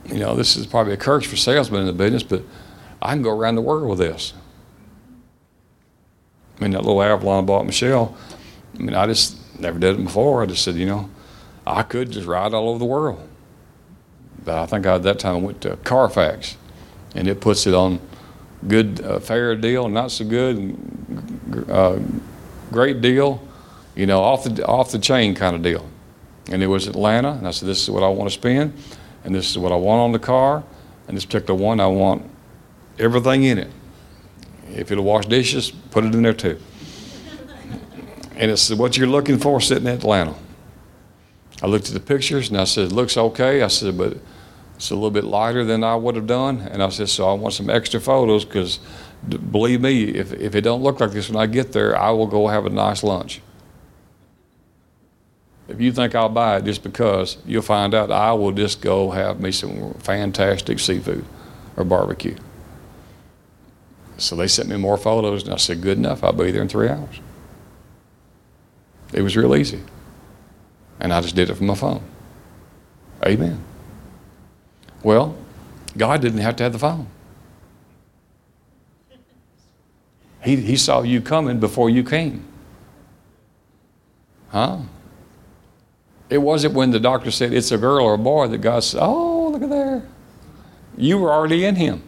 you know, this is probably a curse for salesmen in the business, but I can go around the world with this. I mean, that little Avalon I bought Michelle, I mean, I just never did it before. I just said, you know, I could just ride all over the world. But I think I, at that time I went to Carfax, and it puts it on good, uh, fair deal, not so good, uh, great deal, you know, off the off the chain kind of deal. And it was Atlanta, and I said, this is what I want to spend, and this is what I want on the car, and this particular one I want everything in it. If it'll wash dishes, put it in there too. And it's what you're looking for sitting in Atlanta. I looked at the pictures and I said, looks okay. I said, but it's a little bit lighter than I would have done. And I said, so I want some extra photos because believe me, if, if it don't look like this when I get there, I will go have a nice lunch. If you think I'll buy it just because, you'll find out I will just go have me some fantastic seafood or barbecue. So they sent me more photos, and I said, Good enough, I'll be there in three hours. It was real easy. And I just did it from my phone. Amen. Well, God didn't have to have the phone. He, he saw you coming before you came. Huh? It wasn't when the doctor said it's a girl or a boy that God said, Oh, look at there. You were already in him.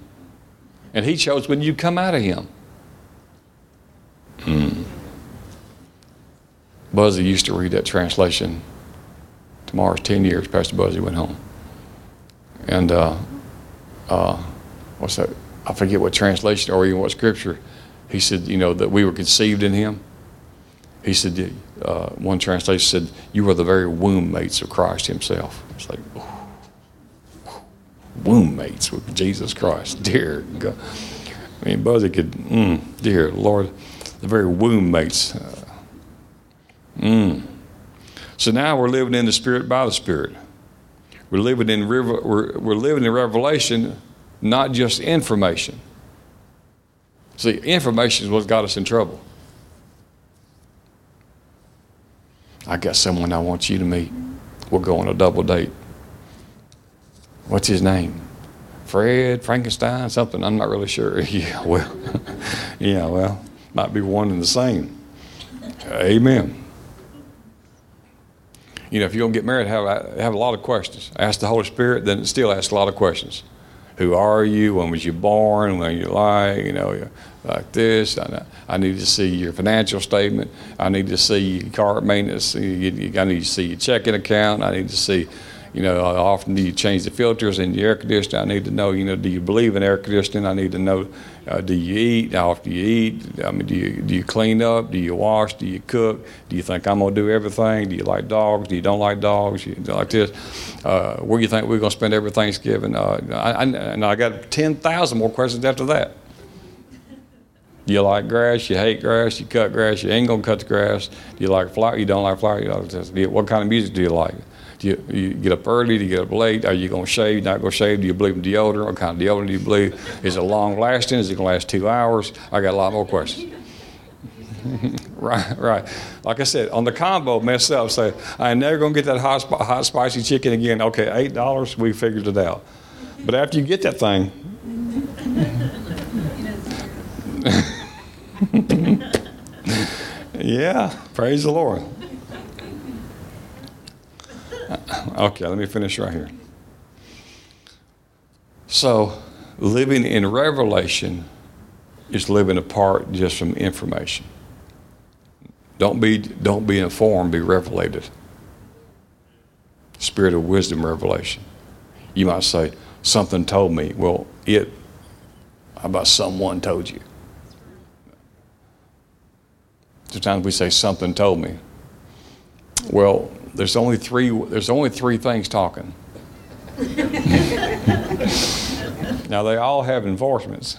And he chose when you come out of him. Hmm. Buzzy used to read that translation. Tomorrow's 10 years, Pastor Buzzy went home. And uh, uh, what's that? I forget what translation or even what scripture. He said, you know, that we were conceived in him. He said, uh, one translation said, you were the very womb mates of Christ himself. It's like, womb mates with Jesus Christ. Dear God. I mean, Buzzy could, mm, dear Lord, the very womb mates. Uh, mm. So now we're living in the Spirit by the Spirit. We're living in we're, we're living in revelation, not just information. See, information is what got us in trouble. I got someone I want you to meet. we'll go on a double date. What's his name? Fred Frankenstein, something. I'm not really sure. yeah, well, yeah, well, might be one and the same. Amen. You know, if you're gonna get married, have have a lot of questions. Ask the Holy Spirit, then still ask a lot of questions. Who are you? When was you born? When you like? You know, like this. I, I need to see your financial statement. I need to see your car maintenance. I need to see your checking account. I need to see you know, how often do you change the filters in your air conditioning? I need to know, you know, do you believe in air conditioning? I need to know, uh, do you eat? How often do you eat? I mean, do you, do you clean up? Do you wash? Do you cook? Do you think I'm going to do everything? Do you like dogs? Do you don't like dogs? You like this? Uh, where do you think we're going to spend every Thanksgiving? Uh, I, I, and I got 10,000 more questions after that. You like grass? You hate grass? You cut grass? You ain't gonna cut the grass. Do you like flower? You don't like flower? What kind of music do you like? Do you, you, get up early? Do you get up late? Are you going to shave? Not going to shave? Do you believe in deodorant? What kind of deodorant do you believe? Is it long lasting? Is it going to last two hours? I got a lot more questions. right, right. Like I said, on the combo, mess up. Say, I ain't never going to get that hot, hot, spicy chicken again. Okay, eight dollars. We figured it out. But after you get that thing. yeah, praise the Lord. Uh, okay, let me finish right here. So, living in revelation is living apart just from information. Don't be, don't be informed, be revelated. Spirit of wisdom, revelation. You might say, something told me. Well, it, how about someone told you? Sometimes we say, something told me. Well, there's only three, there's only three things talking. now, they all have enforcements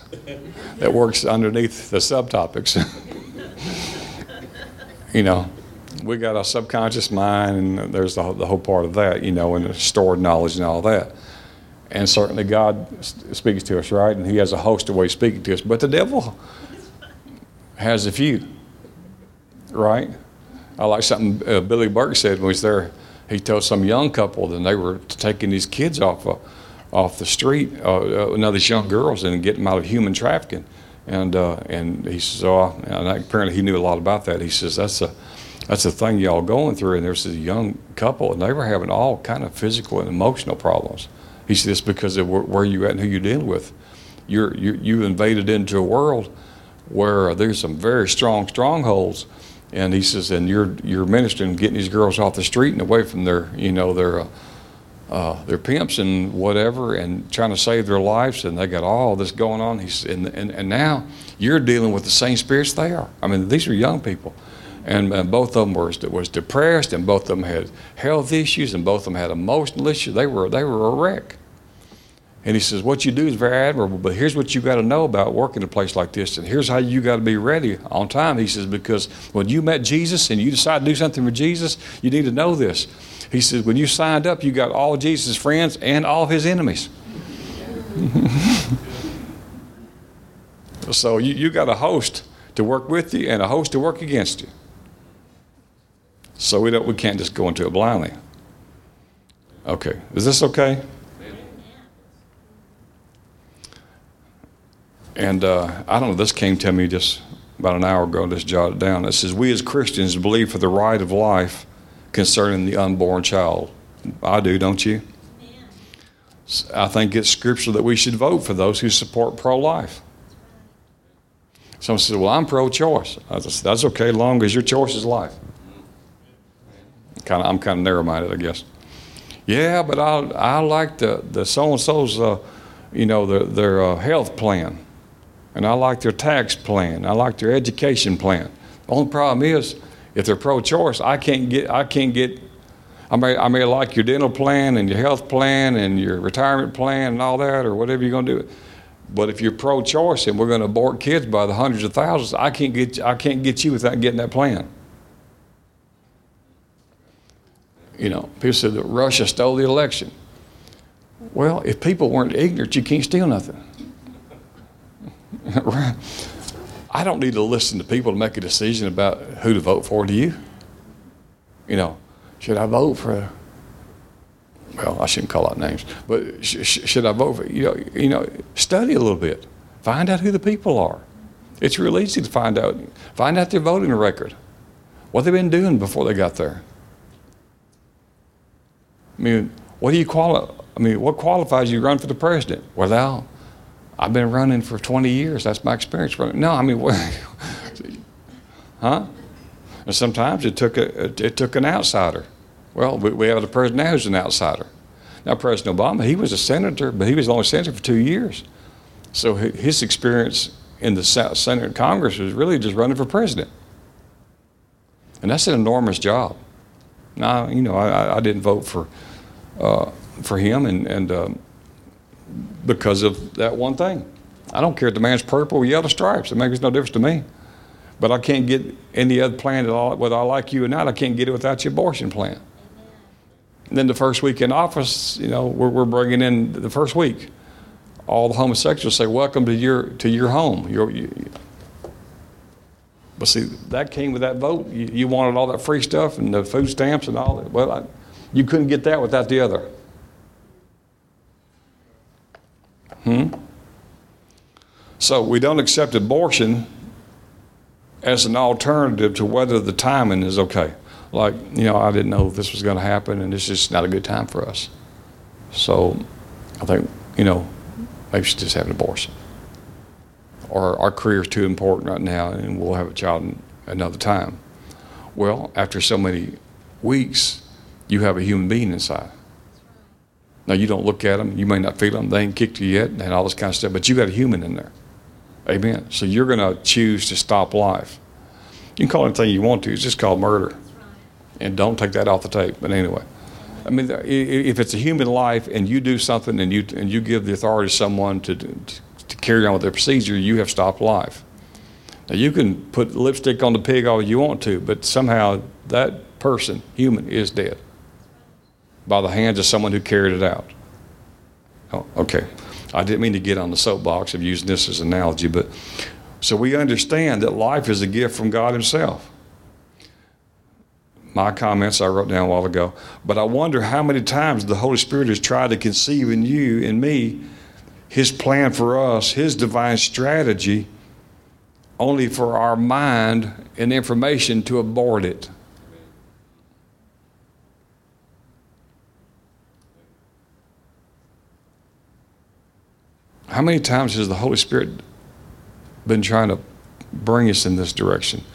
that works underneath the subtopics. you know, we got a subconscious mind, and there's the, the whole part of that, you know, and the stored knowledge and all that. And certainly God speaks to us, right? And He has a host of ways speaking to us. But the devil has a few, right? I like something uh, Billy Burke said when he was there. He told some young couple that they were taking these kids off uh, off the street, uh, uh, these young girls, and getting them out of human trafficking. And uh, and he says, oh, and apparently he knew a lot about that. He says that's a that's the thing y'all going through. And there's this young couple, and they were having all kind of physical and emotional problems. He said it's because of where, where you at and who you're dealing with. You're you you invaded into a world where there's some very strong strongholds and he says, and you're you're ministering, getting these girls off the street and away from their, you know, their uh, uh, their pimps and whatever, and trying to save their lives, and they got all this going on. He's and and, and now you're dealing with the same spirits they are. I mean, these are young people, and, and both of them were was depressed, and both of them had health issues, and both of them had emotional issues. They were they were a wreck. And he says, What you do is very admirable, but here's what you got to know about working a place like this. And here's how you got to be ready on time. He says, Because when you met Jesus and you decide to do something for Jesus, you need to know this. He says, When you signed up, you got all Jesus' friends and all his enemies. so you, you got a host to work with you and a host to work against you. So we, don't, we can't just go into it blindly. Okay, is this okay? And uh, I don't know, this came to me just about an hour ago, just jotted down. It says, We as Christians believe for the right of life concerning the unborn child. I do, don't you? I think it's scripture that we should vote for those who support pro life. Someone says, Well, I'm pro choice. I said, That's okay, long as your choice is life. Kind of, I'm kind of narrow minded, I guess. Yeah, but I, I like the, the so and so's, uh, you know, their, their uh, health plan and I like their tax plan. I like their education plan. The only problem is, if they're pro-choice, I can't get. I can't get. I may, I may like your dental plan and your health plan and your retirement plan and all that, or whatever you're going to do. But if you're pro-choice and we're going to abort kids by the hundreds of thousands, I can't get. I can't get you without getting that plan. You know, people said that Russia stole the election. Well, if people weren't ignorant, you can't steal nothing. I don't need to listen to people to make a decision about who to vote for. Do you? You know, should I vote for well, I shouldn't call out names, but sh- sh- should I vote for, you know, you know, study a little bit. Find out who the people are. It's real easy to find out. Find out their voting record. What they've been doing before they got there. I mean, what do you qualify? I mean, what qualifies you to run for the president? Well, I've been running for 20 years. That's my experience running. No, I mean, what, huh? And sometimes it took a, it took an outsider. Well, we, we have the president now who's an outsider. Now, President Obama, he was a senator, but he was only senator for two years. So his experience in the Senate and Congress was really just running for president. And that's an enormous job. Now, you know, I, I didn't vote for, uh, for him and, and um, because of that one thing. I don't care if the man's purple or yellow stripes. It makes no difference to me. But I can't get any other plan at all, whether I like you or not, I can't get it without your abortion plan. And then the first week in office, you know, we're, we're bringing in the first week. All the homosexuals say, "Welcome to your to your home." Your, you, but see, that came with that vote. You, you, wanted all that free stuff and the food stamps and all that. Well, I, you couldn't get that without the other. Hmm. So we don't accept abortion as an alternative to whether the timing is okay. Like, you know, I didn't know this was going to happen, and it's just not a good time for us. So I think, you know, maybe should just have an abortion. Or our career is too important right now, and we'll have a child another time. Well, after so many weeks, you have a human being inside. Now, you don't look at them, you may not feel them, they ain't kicked you yet, and all this kind of stuff, but you got a human in there. Amen. So you're going to choose to stop life. You can call it anything you want to. It's just called murder. And don't take that off the tape. But anyway, I mean, if it's a human life and you do something and you and you give the authority to someone to to carry on with their procedure, you have stopped life. Now you can put lipstick on the pig all you want to, but somehow that person, human, is dead by the hands of someone who carried it out. Oh, okay. I didn't mean to get on the soapbox of using this as an analogy, but so we understand that life is a gift from God Himself. My comments I wrote down a while ago, but I wonder how many times the Holy Spirit has tried to conceive in you and me His plan for us, His divine strategy, only for our mind and information to abort it. How many times has the Holy Spirit been trying to bring us in this direction?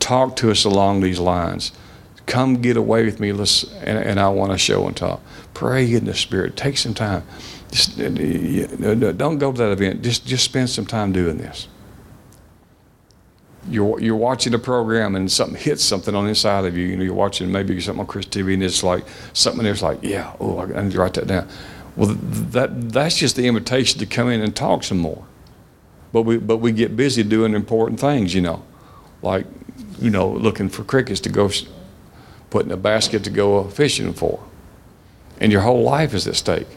Talk to us along these lines. Come get away with me, let's, and, and I want to show and talk. Pray in the Spirit. Take some time. Just, uh, uh, uh, don't go to that event. Just, just spend some time doing this. You're, you're watching a program and something hits something on the inside of you. You know, you're watching maybe something on Chris TV and it's like something there's like, yeah, oh, I need to write that down. Well, that, that's just the invitation to come in and talk some more. But we, but we get busy doing important things, you know, like, you know, looking for crickets to go, putting a basket to go uh, fishing for. And your whole life is at stake.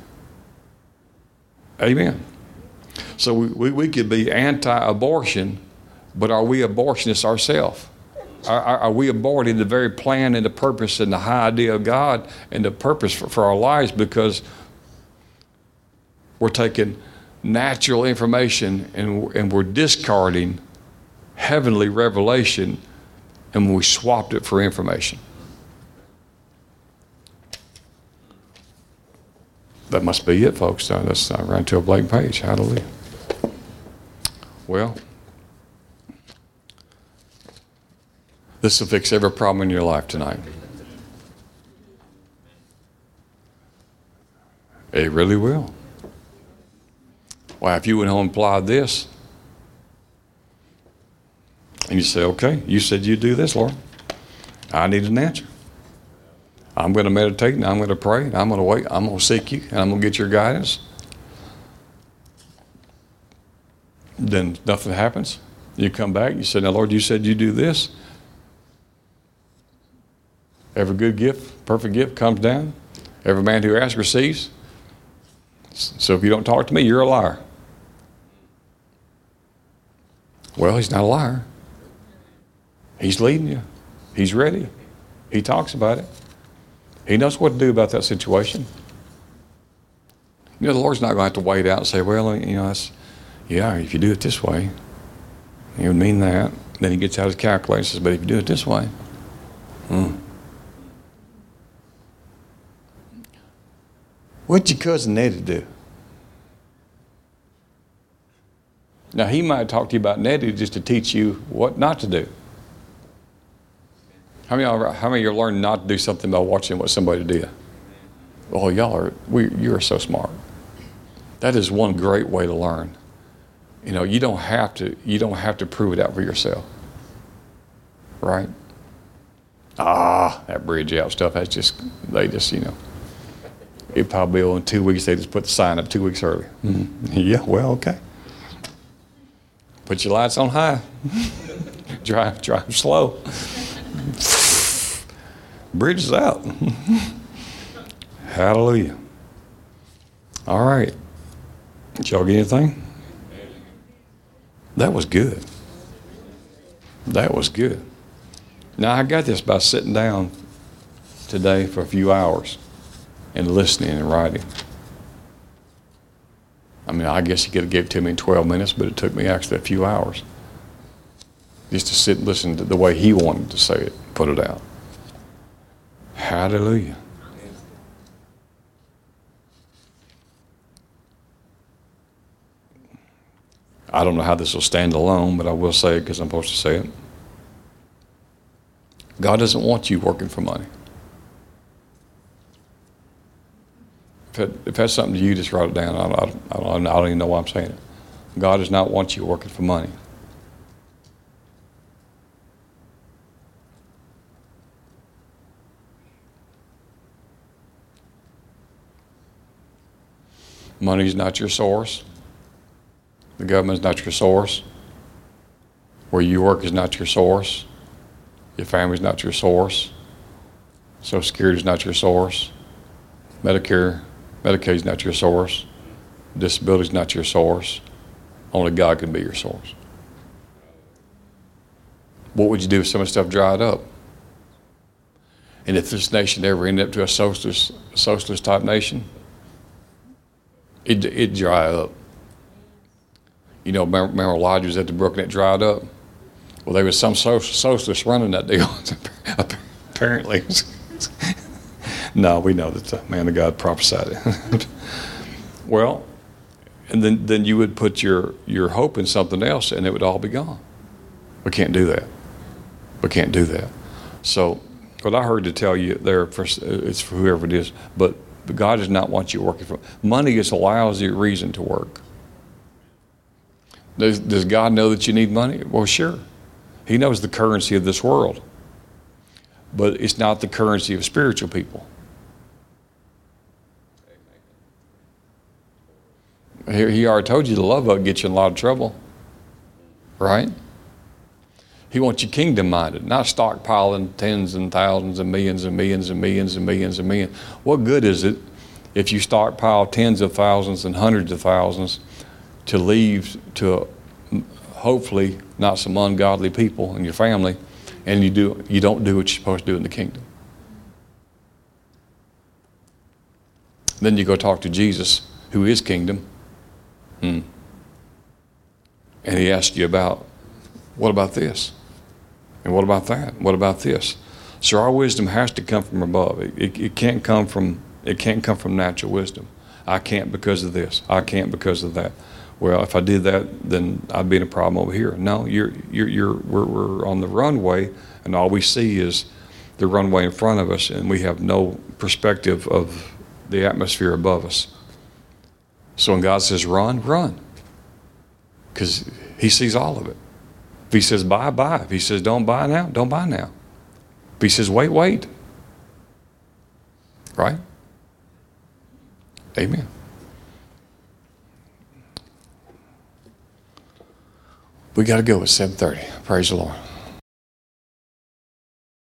Amen. So we, we, we could be anti abortion, but are we abortionists ourselves? Are, are, we aborting the very plan and the purpose and the high idea of God and the purpose for, for our lives because we're taking natural information and, and we're discarding heavenly revelation and we swapped it for information. That must be it, folks. That's I ran to a blank page. Hallelujah. Well, this will fix every problem in your life tonight. It really will. Why, if you went home and applied this, and you say, okay, you said you'd do this, Lord. I need an answer. I'm going to meditate and I'm going to pray and I'm going to wait. I'm going to seek you and I'm going to get your guidance. Then nothing happens. You come back, you say, Now, Lord, you said you'd do this. Every good gift, perfect gift comes down. Every man who asks receives. So if you don't talk to me, you're a liar. Well, he's not a liar. He's leading you. He's ready. He talks about it. He knows what to do about that situation. You know, the Lord's not going to have to wait out and say, well, you know, that's, yeah, if you do it this way, it would mean that. Then he gets out his calculator and says, but if you do it this way, hmm. What'd your cousin Nettie do? Now, he might talk to you about Nettie just to teach you what not to do. How many, y'all, how many of you learned not to do something by watching what somebody did? Oh, y'all are, we, you're so smart. That is one great way to learn. You know, you don't have to, you don't have to prove it out for yourself. Right? Ah, that bridge out stuff, that's just, they just, you know, it probably will in two weeks, they just put the sign up two weeks early. Mm-hmm. Yeah, well, okay. Put your lights on high. drive, drive slow. Bridge is out. Hallelujah. All right. Did y'all get anything? That was good. That was good. Now, I got this by sitting down today for a few hours and listening and writing. I mean, I guess he could have gave it to me in 12 minutes, but it took me actually a few hours just to sit and listen to the way he wanted to say it, put it out. Hallelujah. I don't know how this will stand alone, but I will say it because I'm supposed to say it. God doesn't want you working for money. If, if that's something to you, just write it down. I, I, I, don't, I don't even know why I'm saying it. God does not want you working for money. Money is not your source. The government is not your source. Where you work is not your source. Your family is not your source. Social Security is not your source. Medicare, Medicaid is not your source. Disability is not your source. Only God can be your source. What would you do if some of the stuff dried up? And if this nation ever ended up to a socialist, socialist type nation, it, it dry up. You know, remember, Elijah was at the brook and it dried up? Well, there was some socialists running that deal, apparently. No, we know that the man of God prophesied it. well, and then, then you would put your, your hope in something else and it would all be gone. We can't do that. We can't do that. So, what I heard to tell you there, for, it's for whoever it is, but God does not want you working for money is a lousy reason to work. Does, does God know that you need money? Well, sure. He knows the currency of this world, but it's not the currency of spiritual people. He, he already told you the love it gets you in a lot of trouble, right? He wants you kingdom minded, not stockpiling tens and thousands and millions and millions and millions and millions and millions. What good is it if you stockpile tens of thousands and hundreds of thousands to leave to mm, hopefully not some ungodly people in your family and you do you don't do what you're supposed to do in the kingdom? Then you go talk to Jesus, who is kingdom. Hmm. And he asks you about what about this? And what about that? What about this? So our wisdom has to come from above. It, it, it, can't come from it can't come from natural wisdom. I can't because of this. I can't because of that. Well, if I did that, then I'd be in a problem over here. No, you're you're, you're we're, we're on the runway, and all we see is the runway in front of us, and we have no perspective of the atmosphere above us. So when God says run, run, because He sees all of it. If he says buy, buy. If he says don't buy now, don't buy now. If he says wait, wait. Right? Amen. We got to go at 7:30. Praise the Lord.